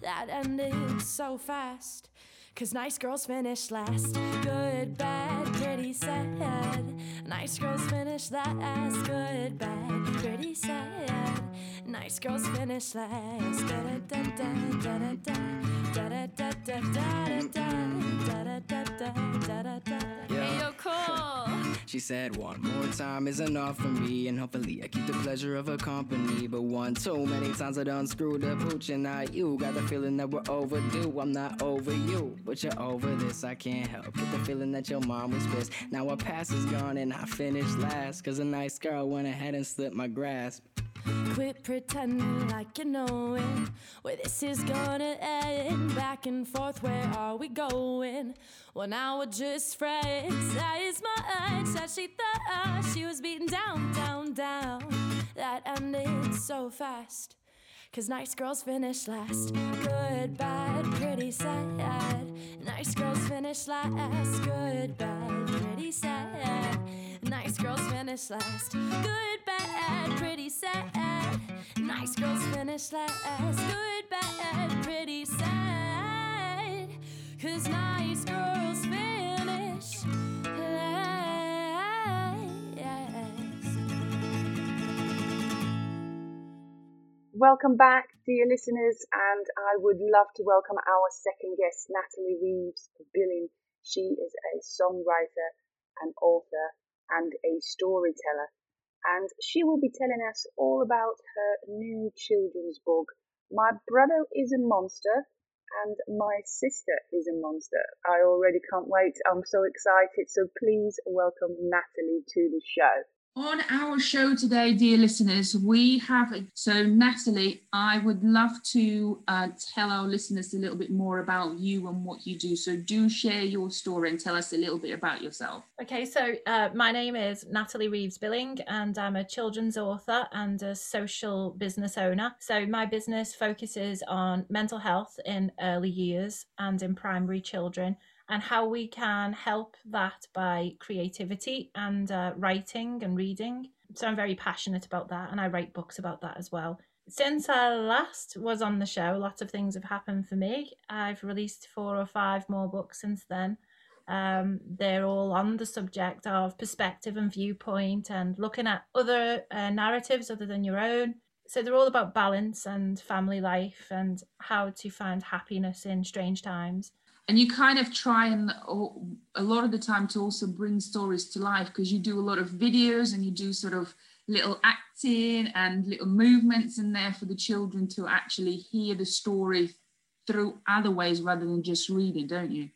That ended so fast. Cause nice girls finish last. Good, bad, pretty sad. Nice girls finish last. Good, bad, pretty sad. Nice girls finish last. Da da da da da da da da da da da da da da da da da da. Hey, yo, cool. She said one more time is enough for me, and hopefully I keep the pleasure of her company. But one too many times I done screwed up hooch, and now you got the feeling that we're overdue. I'm not over you, but you're over this. I can't help get the feeling that your mom was pissed. Now our past is gone, and I finished last. Cause a nice girl went ahead and slipped my grasp. Quit pretending like you know it. Where this is gonna end. Back and forth, where are we going? Well, now we're just friends. That is my ex. That she thought she was beaten down, down, down. That ended so fast. Cause nice girls finish last. Good, bad, pretty sad. Nice girls finish last. Good, bad, pretty sad. Nice girls finish last. Good, bad, pretty sad. Nice girls finish last. Good, bad, pretty sad. Cause nice girls finish last. Welcome back, dear listeners, and I would love to welcome our second guest, Natalie Reeves Billing. She is a songwriter, an author, and a storyteller, and she will be telling us all about her new children's book, My Brother is a Monster and My Sister is a Monster. I already can't wait. I'm so excited. So please welcome Natalie to the show. On our show today, dear listeners, we have so Natalie. I would love to uh, tell our listeners a little bit more about you and what you do. So do share your story and tell us a little bit about yourself. Okay, so uh, my name is Natalie Reeves Billing, and I'm a children's author and a social business owner. So, my business focuses on mental health in early years and in primary children, and how we can help that by creativity and uh, writing and reading. So, I'm very passionate about that, and I write books about that as well. Since I last was on the show, lots of things have happened for me. I've released four or five more books since then. Um, they're all on the subject of perspective and viewpoint and looking at other uh, narratives other than your own. So they're all about balance and family life and how to find happiness in strange times. And you kind of try and oh, a lot of the time to also bring stories to life because you do a lot of videos and you do sort of little acting and little movements in there for the children to actually hear the story through other ways rather than just reading, don't you?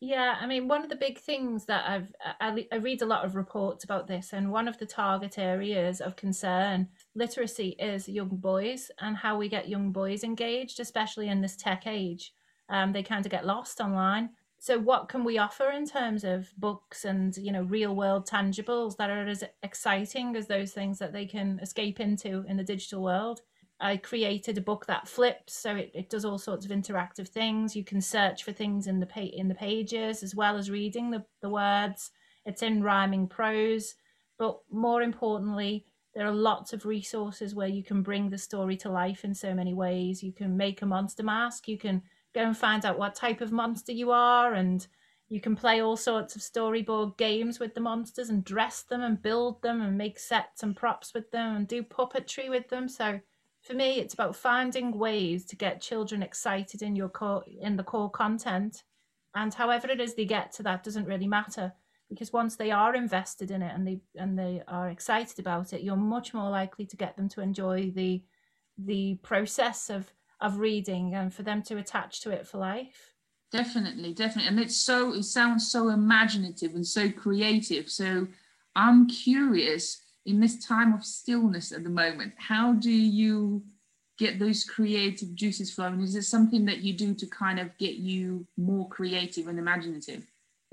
Yeah, I mean, one of the big things that I've I, read a lot of reports about this, and one of the target areas of concern literacy is young boys and how we get young boys engaged, especially in this tech age. Um, they kind of get lost online. So, what can we offer in terms of books and you know real world tangibles that are as exciting as those things that they can escape into in the digital world? I created a book that flips, so it, it does all sorts of interactive things. You can search for things in the pa- in the pages as well as reading the, the words. It's in rhyming prose, but more importantly, there are lots of resources where you can bring the story to life in so many ways. You can make a monster mask. You can go and find out what type of monster you are, and you can play all sorts of storyboard games with the monsters and dress them and build them and make sets and props with them and do puppetry with them. So for me it's about finding ways to get children excited in your core in the core content and however it is they get to that doesn't really matter because once they are invested in it and they and they are excited about it you're much more likely to get them to enjoy the the process of of reading and for them to attach to it for life. Definitely definitely. And it's so it sounds so imaginative and so creative. So i'm curious in this time of stillness at the moment how do you get those creative juices flowing? Is it something that you do to kind of get you more creative and imaginative?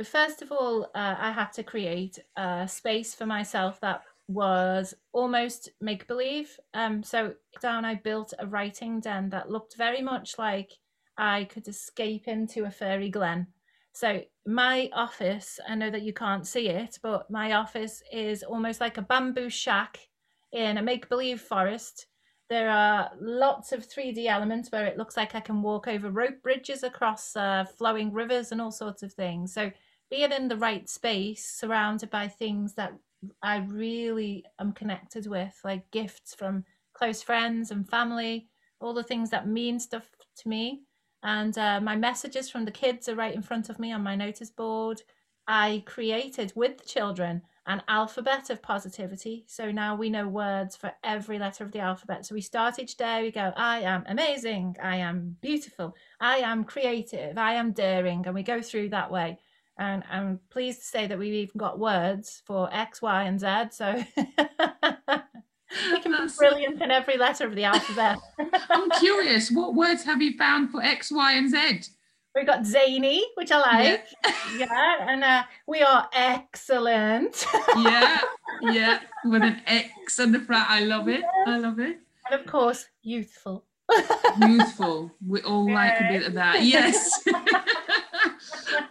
First of all uh, i had to create a space for myself that was almost make believe um so down i built a writing den that looked very much like I could escape into a fairy glen. So my office, I know that you can't see it, but my office is almost like a bamboo shack in a make-believe forest. There are lots of 3D elements where it looks like I can walk over rope bridges across uh, flowing rivers and all sorts of things. So being in the right space, surrounded by things that I really am connected with, like gifts from close friends and family, all the things that mean stuff to me and uh, my messages from the kids are right in front of me on my notice board. I created with the children an alphabet of positivity. So now we know words for every letter of the alphabet. So we start each day, we go, I am amazing, I am beautiful, I am creative, I am daring. And we go through that way. And I'm pleased to say that we've even got words for X, Y, and Z. So we can be brilliant in every letter of the alphabet. i'm curious what words have you found for x y and z We've got zany, which I like. Yeah, and uh, we are excellent. yeah yeah with an x on the front i love it i love it And of course, youthful. youthful we all like a bit of that yes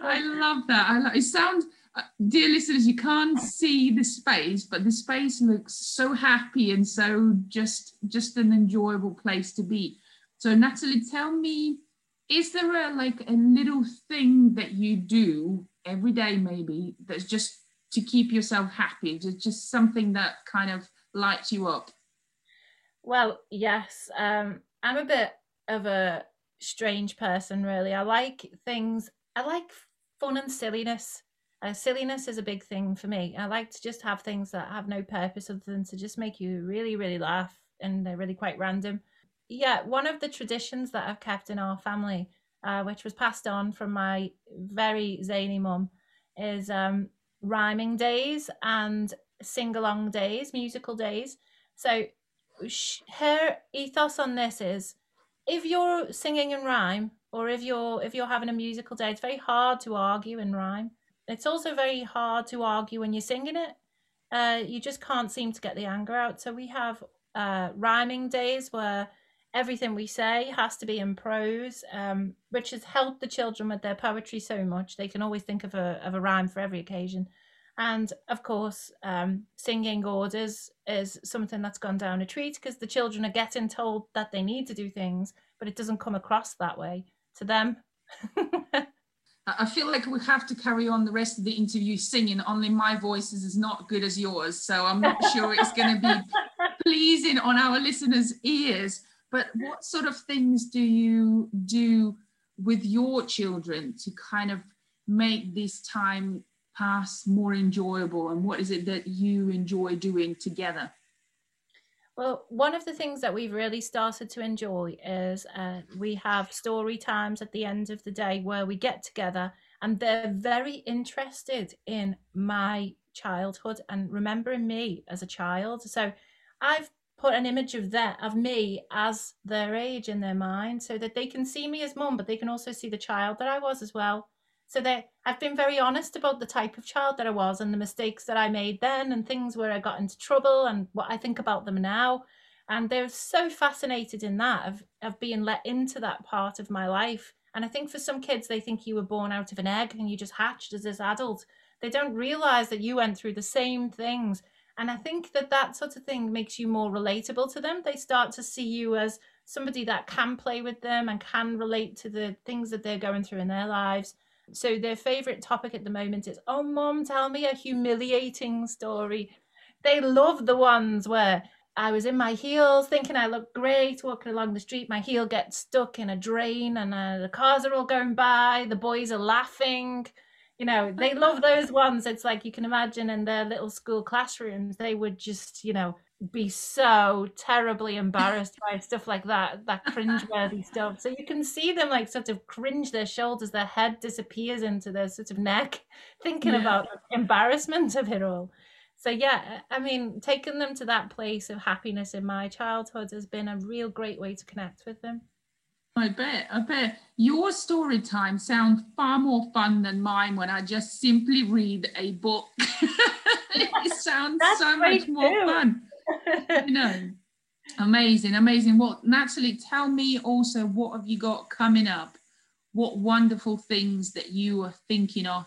i love that i love it sounds uh, dear listeners you can't see the space but the space looks so happy and so just just an enjoyable place to be so natalie tell me is there a like a little thing that you do every day maybe that's just to keep yourself happy just just something that kind of lights you up Well, yes. Um, I'm a bit of a strange person, really. I like things, I like fun and silliness. Uh, silliness is a big thing for me. I like to just have things that have no purpose other than to just make you really, really laugh, and they're really quite random. Yeah, one of the traditions that I've kept in our family, uh, which was passed on from my very zany mum, is um, rhyming days and sing along days, musical days. So her ethos on this is if you're singing in rhyme or if you're if you're having a musical day it's very hard to argue in rhyme. It's also very hard to argue when you're singing it. Uh, you just can't seem to get the anger out. So we have uh, rhyming days where everything we say has to be in prose um, which has helped the children with their poetry so much. They can always think of a, of a rhyme for every occasion. And of course, um, singing orders is something that's gone down a treat because the children are getting told that they need to do things, but it doesn't come across that way to them. I feel like we have to carry on the rest of the interview singing. Only my voice is not good as yours, so I'm not sure it's going to be pleasing on our listeners' ears. But what sort of things do you do with your children to kind of make this time pass more enjoyable? And what is it that you enjoy doing together? Well, one of the things that we've really started to enjoy is uh, we have story times at the end of the day where we get together and they're very interested in my childhood and remembering me as a child. So I've put an image of that of me as their age in their mind so that they can see me as mum, but they can also see the child that I was as well. So they I've been very honest about the type of child that I was and the mistakes that I made then and things where I got into trouble and what I think about them now. And they're so fascinated in that of, of being let into that part of my life. And I think for some kids, they think you were born out of an egg and you just hatched as this adult. They don't realize that you went through the same things. And I think that that sort of thing makes you more relatable to them. They start to see you as somebody that can play with them and can relate to the things that they're going through in their lives. So their favorite topic at the moment is, "Oh, mom, tell me a humiliating story." They love the ones where I was in my heels, thinking I looked great, walking along the street. My heel gets stuck in a drain, and uh, the cars are all going by. The boys are laughing. you know, they love those ones. It's like you can imagine in their little school classrooms, they would just, you know, be so terribly embarrassed by stuff like that, that cringeworthy stuff. So you can see them like sort of cringe their shoulders, their head disappears into their sort of neck, thinking Yeah. about embarrassment of it all. So yeah, I mean, taking them to that place of happiness in my childhood has been a real great way to connect with them. I bet, I bet. Your story time sounds far more fun than mine when I just simply read a book. it sounds so much more too. fun. You know, amazing, amazing. Well, Natalie, tell me also what have you got coming up? What wonderful things that you are thinking of?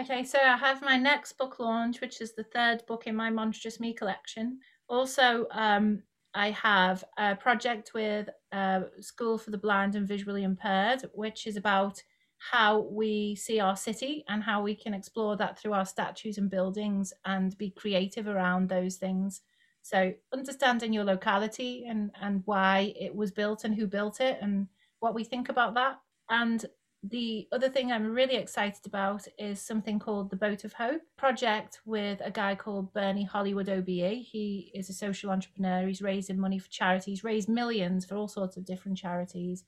Okay, so I have my next book launch, which is the third book in my Monstrous Me collection. Also, um, I have a project with uh, School for the Blind and Visually Impaired, which is about how we see our city and how we can explore that through our statues and buildings and be creative around those things. So, understanding your locality and, and why it was built and who built it and what we think about that. And the other thing I'm really excited about is something called the Boat of Hope project with a guy called Bernie Hollywood OBE. He is a social entrepreneur. He's raising money for charities, raised millions for all sorts of different charities.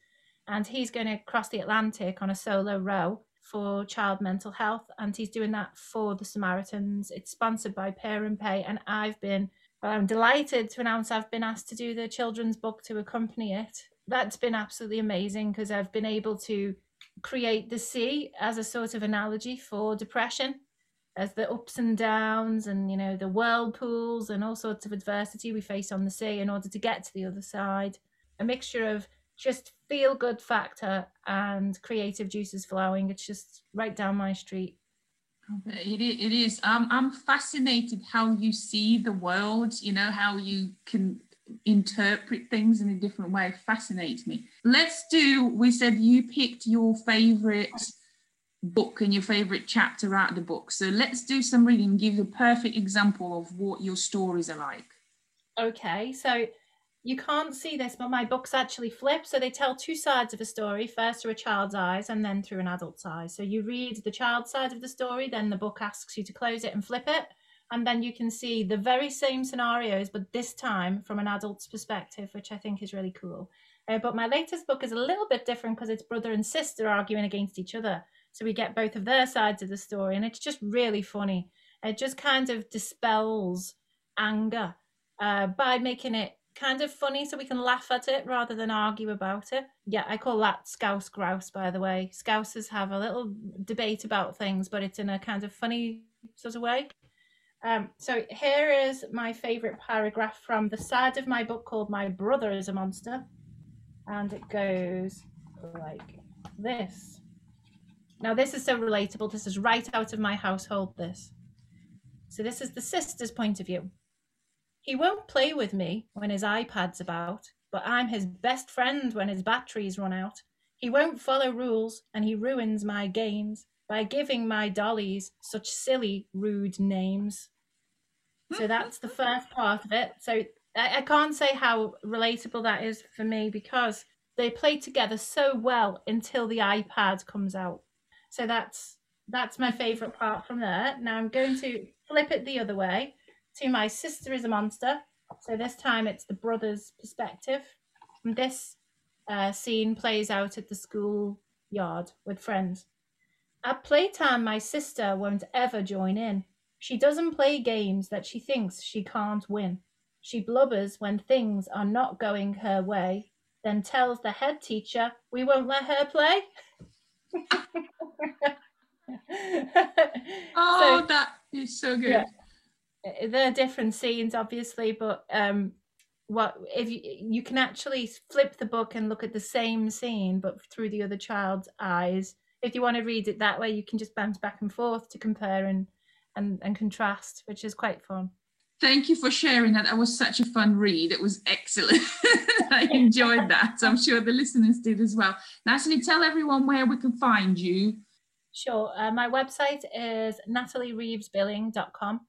And he's going to cross the Atlantic on a solo row for child mental health. And he's doing that for the Samaritans. It's sponsored by Parent Pay. And I've been, well, I'm delighted to announce I've been asked to do the children's book to accompany it. That's been absolutely amazing because I've been able to create the sea as a sort of analogy for depression. As the ups and downs and you know the whirlpools and all sorts of adversity we face on the sea in order to get to the other side. A mixture of just feel good factor and creative juices flowing. It's just right down my street It is. It is. Um, I'm fascinated how you see the world. You know how you can interpret things in a different way. Fascinates me. Let's do. We said you picked your favorite book and your favorite chapter out of the book. So let's do some reading. Give a perfect example of what your stories are like. Okay, so you can't see this, but my books actually flip. So they tell two sides of a story, first through a child's eyes and then through an adult's eyes. So you read the child's side of the story, then the book asks you to close it and flip it. And then you can see the very same scenarios, but this time from an adult's perspective, which I think is really cool. Uh, but my latest book is a little bit different because it's brother and sister arguing against each other. So we get both of their sides of the story, and it's just really funny. It just kind of dispels anger uh, by making it kind of funny so we can laugh at it rather than argue about it. Yeah, I call that Scouse Grouse, by the way. Scousers have a little debate about things, but it's in a kind of funny sort of way. Um, so here is my favourite paragraph from the side of my book called My Brother is a Monster. And it goes like this. Now, this is so relatable. This is right out of my household, this. So, this is the sister's point of view. He won't play with me when his iPad's about, but I'm his best friend when his batteries run out. He won't follow rules and he ruins my games by giving my dollies such silly, rude names. So that's the first part of it. So I, I can't say how relatable that is for me because they play together so well until the iPad comes out. So that's that's my favourite part from there. Now I'm going to flip it the other way to my sister is a monster. So this time it's the brother's perspective. And this uh, scene plays out at the school yard with friends. At playtime, my sister won't ever join in. She doesn't play games that she thinks she can't win. She blubbers when things are not going her way, then tells the head teacher we won't let her play. Oh, So- that is so good. Yeah. Uh, They're different scenes, obviously, but um, what if you, you can actually flip the book and look at the same scene, but through the other child's eyes. If you want to read it that way, you can just bounce back and forth to compare and and, and contrast, which is quite fun. Thank you for sharing that. That was such a fun read. It was excellent. I enjoyed that. I'm sure the listeners did as well. Natalie, tell everyone where we can find you. Sure. Uh, my website is nataliereevesbilling.com.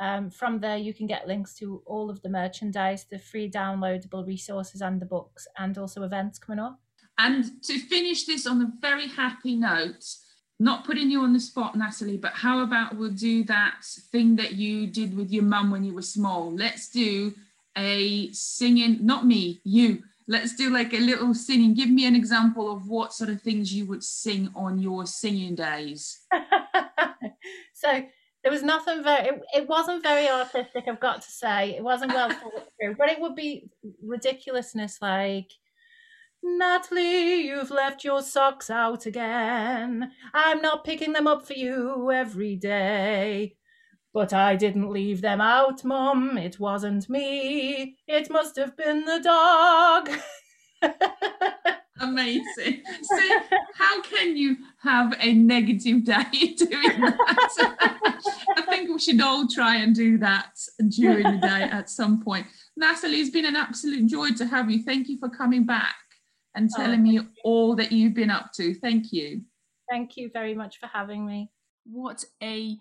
Um, from there, you can get links to all of the merchandise, the free downloadable resources, and the books, and also events coming up. And to finish this on a very happy note, not putting you on the spot, Natalie, but how about we'll do that thing that you did with your mum when you were small? Let's do a singing, not me, you. Let's do like a little singing. Give me an example of what sort of things you would sing on your singing days. so there was nothing very it, it wasn't very artistic i've got to say it wasn't well thought through but it would be ridiculousness like Natalie, you've left your socks out again. I'm not picking them up for you every day. But I didn't leave them out, Mum. It wasn't me. It must have been the dog. Amazing. See, how can you have a negative day doing that? I think we should all try and do that during the day at some point. Natalie, it's been an absolute joy to have you. Thank you for coming back and Oh, telling me all that you've been up to. Thank you. Thank you very much for having me. What a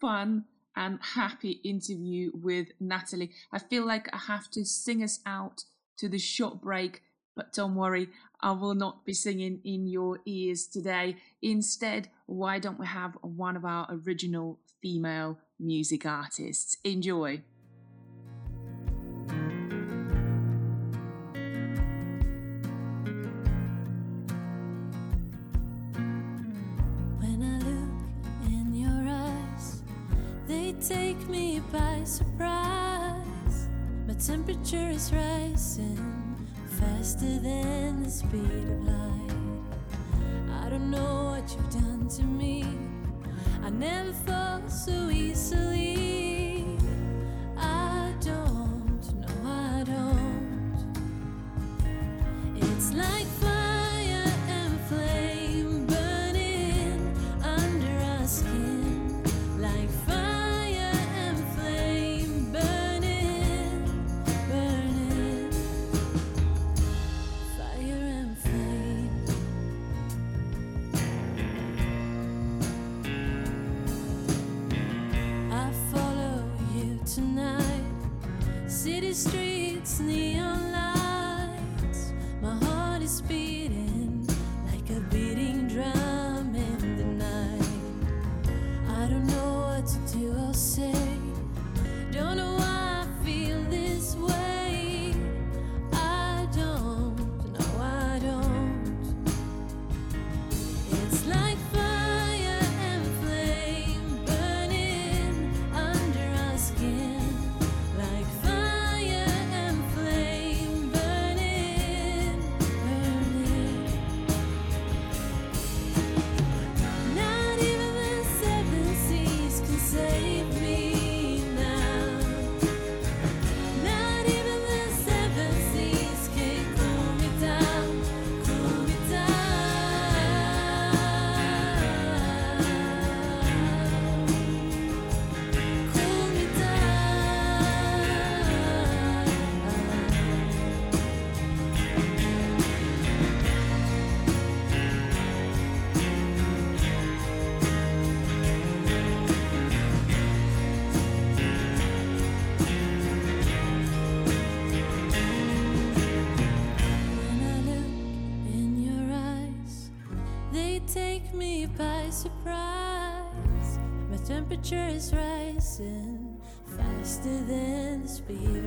fun and happy interview with Natalie. I feel like I have to sing us out to the short break, but don't worry, I will not be singing in your ears today. Instead, why don't we have one of our original female music artists? Enjoy. When I look in your eyes, they take me by surprise. My temperature is rising faster than the speed of light. I don't know what you've done to me. I never thought so easily. Streets, neon is rising faster than the speed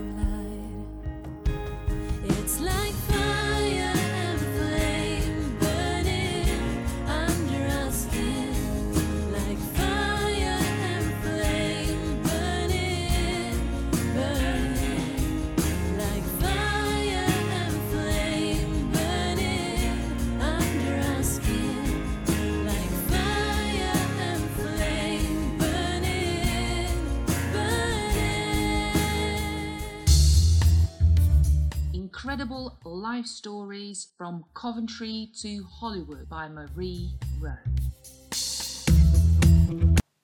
life stories from Coventry to Hollywood by Marie Rowe.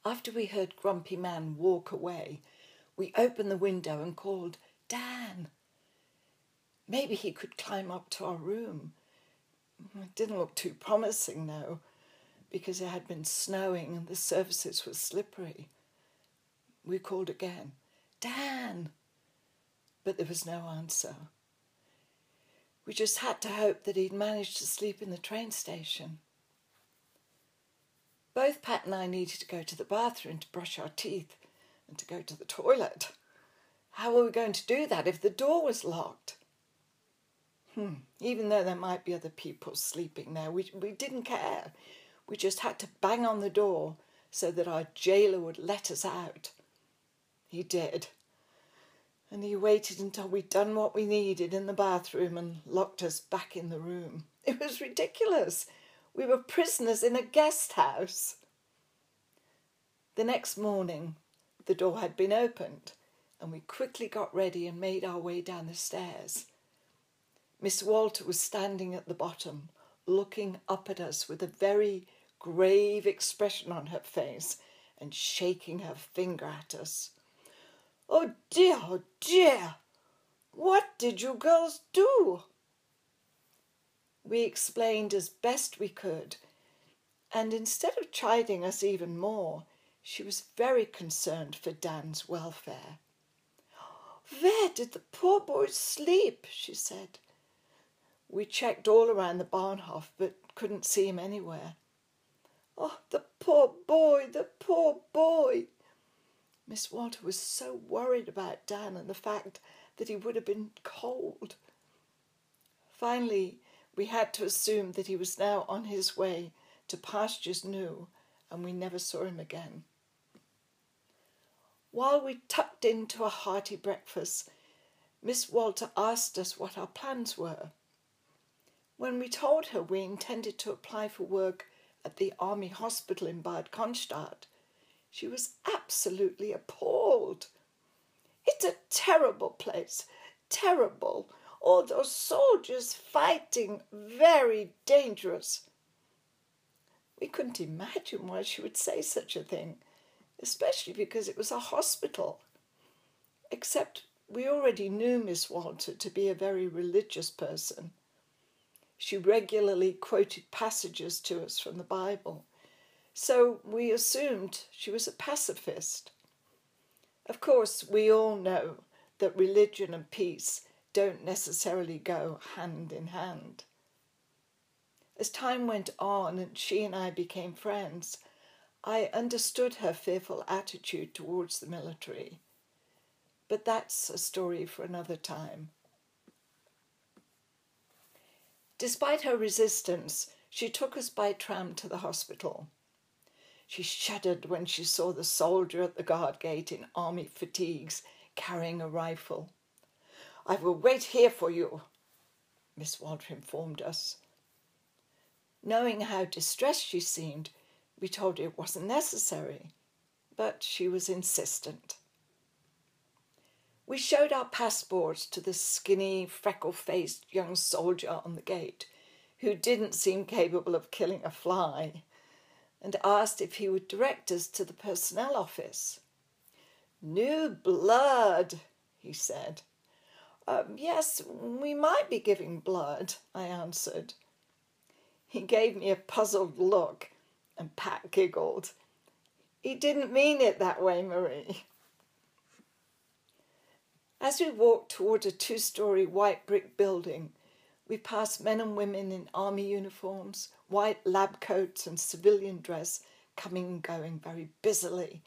After we heard Grumpy Man walk away, we opened the window and called, Dan. Maybe he could climb up to our room. It didn't look too promising, though, because it had been snowing and the surfaces were slippery. We called again, Dan. But there was no answer. We just had to hope that he'd managed to sleep in the train station. Both Pat and I needed to go to the bathroom to brush our teeth and to go to the toilet. How were we going to do that if the door was locked? Hmm. Even though there might be other people sleeping there, we, we didn't care. We just had to bang on the door so that our jailer would let us out. He did. And he waited until we'd done what we needed in the bathroom and locked us back in the room. It was ridiculous. We were prisoners in a guest house. The next morning, the door had been opened, and we quickly got ready and made our way down the stairs. Miss Walter was standing at the bottom, looking up at us with a very grave expression on her face and shaking her finger at us. Oh dear, oh dear! What did you girls do? We explained as best we could, and instead of chiding us even more, she was very concerned for Dan's welfare. Where did the poor boy sleep? she said. We checked all around the Bahnhof, but couldn't see him anywhere. Oh, the poor boy, the poor boy! Miss Walter was so worried about Dan and the fact that he would have been cold. Finally, we had to assume that he was now on his way to pastures new, and we never saw him again. While we tucked into a hearty breakfast, Miss Walter asked us what our plans were. When we told her we intended to apply for work at the Army Hospital in Bad Cannstatt, she was absolutely appalled. It's a terrible place, terrible. All those soldiers fighting, very dangerous. We couldn't imagine why she would say such a thing, especially because it was a hospital. Except we already knew Miss Walter to be a very religious person. She regularly quoted passages to us from the Bible, so we assumed she was a pacifist. Of course, we all know that religion and peace don't necessarily go hand in hand. As time went on and she and I became friends, I understood her fearful attitude towards the military. But that's a story for another time. Despite her resistance, she took us by tram to the hospital. She shuddered when she saw the soldier at the guard gate in army fatigues carrying a rifle. I will wait here for you, Miss Walter informed us. Knowing how distressed she seemed, we told her it wasn't necessary, but she was insistent. We showed our passports to the skinny, freckle faced young soldier on the gate, who didn't seem capable of killing a fly, and asked if he would direct us to the personnel office. New blood, he said. Um, yes, we might be giving blood, I answered. He gave me a puzzled look, and Pat giggled. He didn't mean it that way, Marie. As we walked toward a two story white brick building, we passed men and women in army uniforms, white lab coats, and civilian dress coming and going very busily.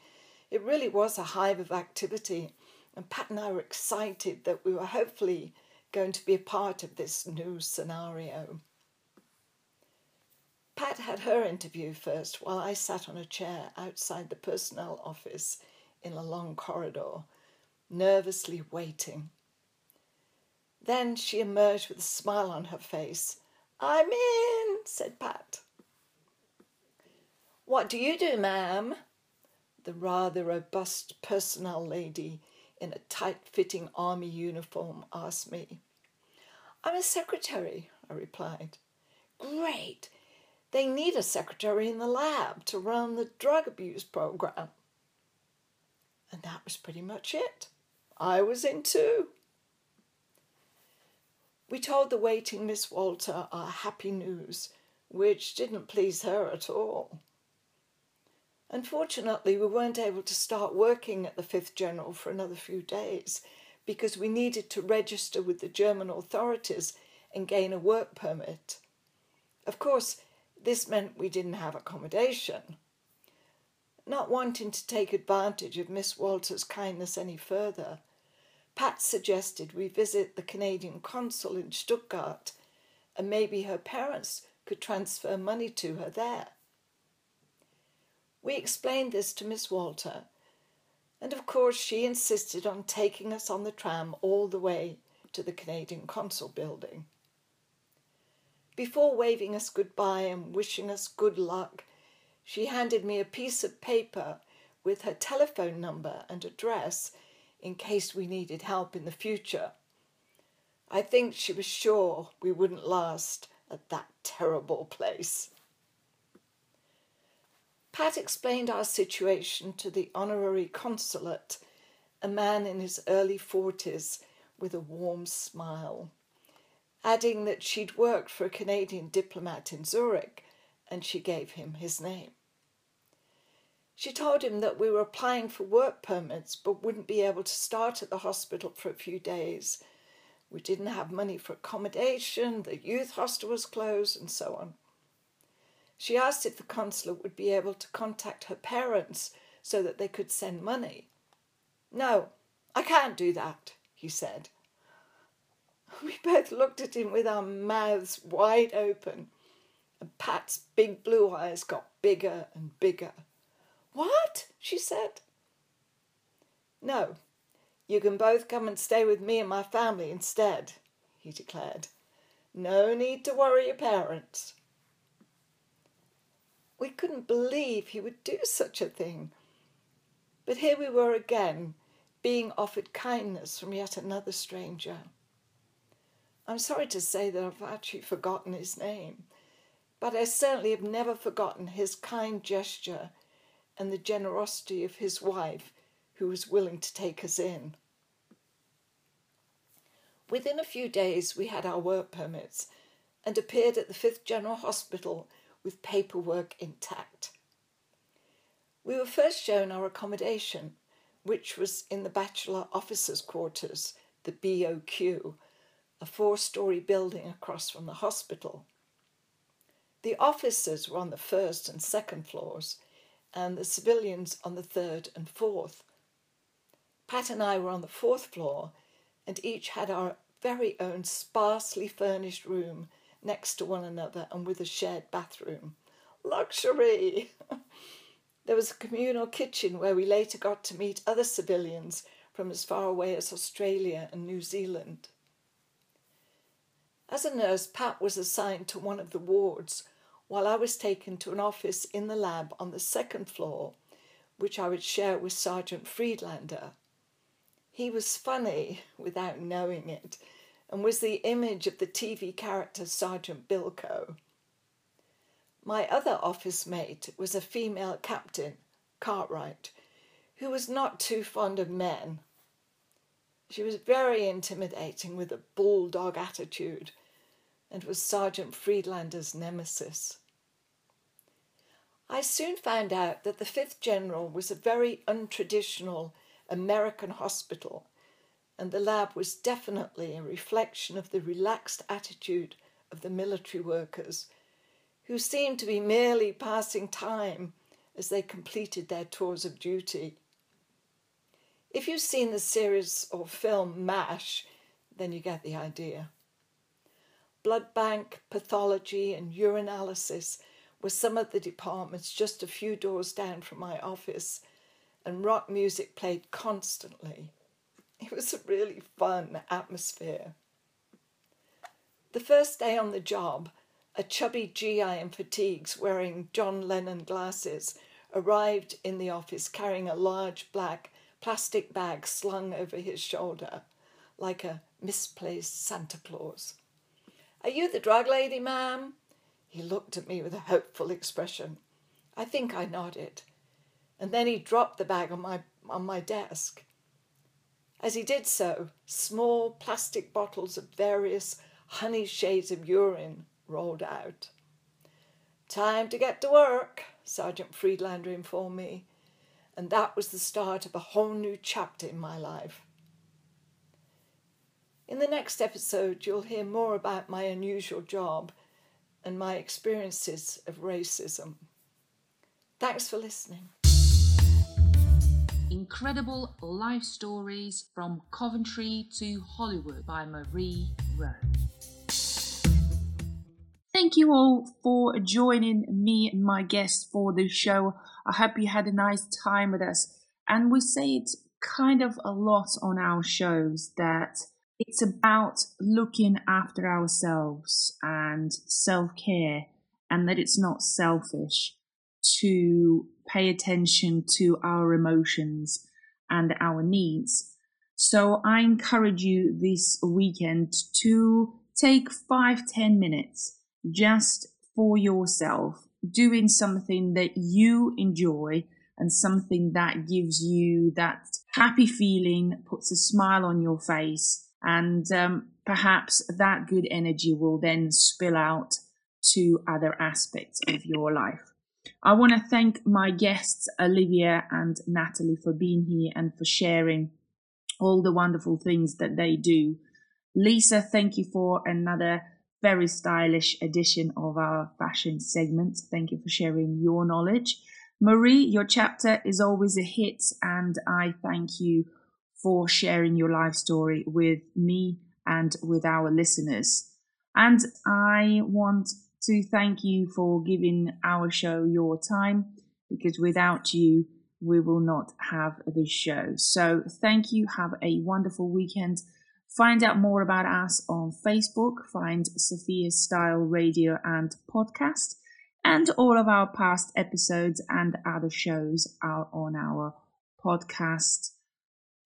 It really was a hive of activity, and Pat and I were excited that we were hopefully going to be a part of this new scenario. Pat had her interview first while I sat on a chair outside the personnel office in a long corridor, nervously waiting. Then she emerged with a smile on her face. I'm in, said Pat. What do you do, ma'am? The rather robust personnel lady in a tight fitting army uniform asked me. I'm a secretary, I replied. Great. They need a secretary in the lab to run the drug abuse program. And that was pretty much it. I was in too. We told the waiting Miss Walter our happy news, which didn't please her at all. Unfortunately, we weren't able to start working at the Fifth General for another few days because we needed to register with the German authorities and gain a work permit. Of course, this meant we didn't have accommodation. Not wanting to take advantage of Miss Walter's kindness any further, Pat suggested we visit the Canadian consul in Stuttgart and maybe her parents could transfer money to her there. We explained this to Miss Walter, and of course she insisted on taking us on the tram all the way to the Canadian consul building. Before waving us goodbye and wishing us good luck, she handed me a piece of paper with her telephone number and address in case we needed help in the future. I think she was sure we wouldn't last at that terrible place. Pat explained our situation to the honorary consulate, a man in his early forties with a warm smile, adding that she'd worked for a Canadian diplomat in Zurich and she gave him his name. She told him that we were applying for work permits but wouldn't be able to start at the hospital for a few days. We didn't have money for accommodation, the youth hostel was closed, and so on. She asked if the consulate would be able to contact her parents so that they could send money. No, I can't do that, he said. We both looked at him with our mouths wide open, and Pat's big blue eyes got bigger and bigger. What? she said. No, you can both come and stay with me and my family instead, he declared. No need to worry your parents. We couldn't believe he would do such a thing. But here we were again, being offered kindness from yet another stranger. I'm sorry to say that I've actually forgotten his name, but I certainly have never forgotten his kind gesture and the generosity of his wife, who was willing to take us in. Within a few days, we had our work permits and appeared at the Fifth General Hospital with paperwork intact. We were first shown our accommodation, which was in the Bachelor Officers' Quarters, the BOQ, a four story building across from the hospital. The officers were on the first and second floors, and the civilians on the third and fourth. Pat and I were on the fourth floor, and each had our very own sparsely furnished room next to one another and with a shared bathroom. Luxury! there was a communal kitchen where we later got to meet other civilians from as far away as Australia and New Zealand. As a nurse, Pat was assigned to one of the wards, while I was taken to an office in the lab on the second floor, which I would share with Sergeant Friedlander. He was funny without knowing it and was the image of the TV character Sergeant Bilko. My other office mate was a female captain, Cartwright, who was not too fond of men. She was very intimidating with a bulldog attitude and was Sergeant Friedlander's nemesis. I soon found out that the 5th General was a very untraditional American hospital, and the lab was definitely a reflection of the relaxed attitude of the military workers, who seemed to be merely passing time as they completed their tours of duty. If you've seen the series or film MASH, then you get the idea. Blood bank, pathology, and urinalysis were some of the departments just a few doors down from my office, and rock music played constantly. It was a really fun atmosphere. The first day on the job, a chubby GI in fatigues wearing John Lennon glasses arrived in the office carrying a large black plastic bag slung over his shoulder like a misplaced Santa Claus. Are you the drug lady, ma'am? He looked at me with a hopeful expression. I think I nodded. And then he dropped the bag on my, on my desk. As he did so, small plastic bottles of various honey shades of urine rolled out. Time to get to work, Sergeant Friedlander informed me, and that was the start of a whole new chapter in my life. In the next episode, you'll hear more about my unusual job and my experiences of racism. Thanks for listening. Incredible Life Stories from Coventry to Hollywood by Marie Rowe. Thank you all for joining me and my guests for this show. I hope you had a nice time with us. And we say it kind of a lot on our shows that it's about looking after ourselves and self care, and that it's not selfish to pay attention to our emotions and our needs. So I encourage you this weekend to take five, ten minutes just for yourself, doing something that you enjoy and something that gives you that happy feeling, puts a smile on your face, and um, perhaps that good energy will then spill out to other aspects of your life. I want to thank my guests, Olivia and Natalie, for being here and for sharing all the wonderful things that they do. Lisa, thank you for another very stylish edition of our fashion segment. Thank you for sharing your knowledge. Marie, your chapter is always a hit, and I thank you for sharing your life story with me and with our listeners. And I want to thank you for giving our show your time because without you, we will not have this show. So thank you. Have a wonderful weekend. Find out more about us on Facebook. Find Sophia Style Radio and Podcast. And all of our past episodes and other shows are on our podcast.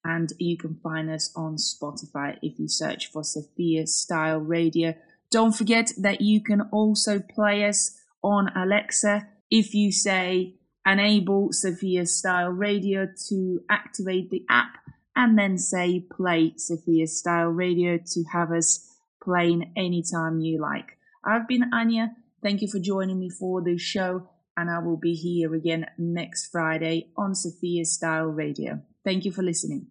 And you can find us on Spotify if you search for Sophia Style Radio. Don't forget that you can also play us on Alexa if you say enable Sophia Style Radio to activate the app and then say play Sophia Style Radio to have us playing anytime you like. I've been Anya. Thank you for joining me for this show, and I will be here again next Friday on Sophia Style Radio. Thank you for listening.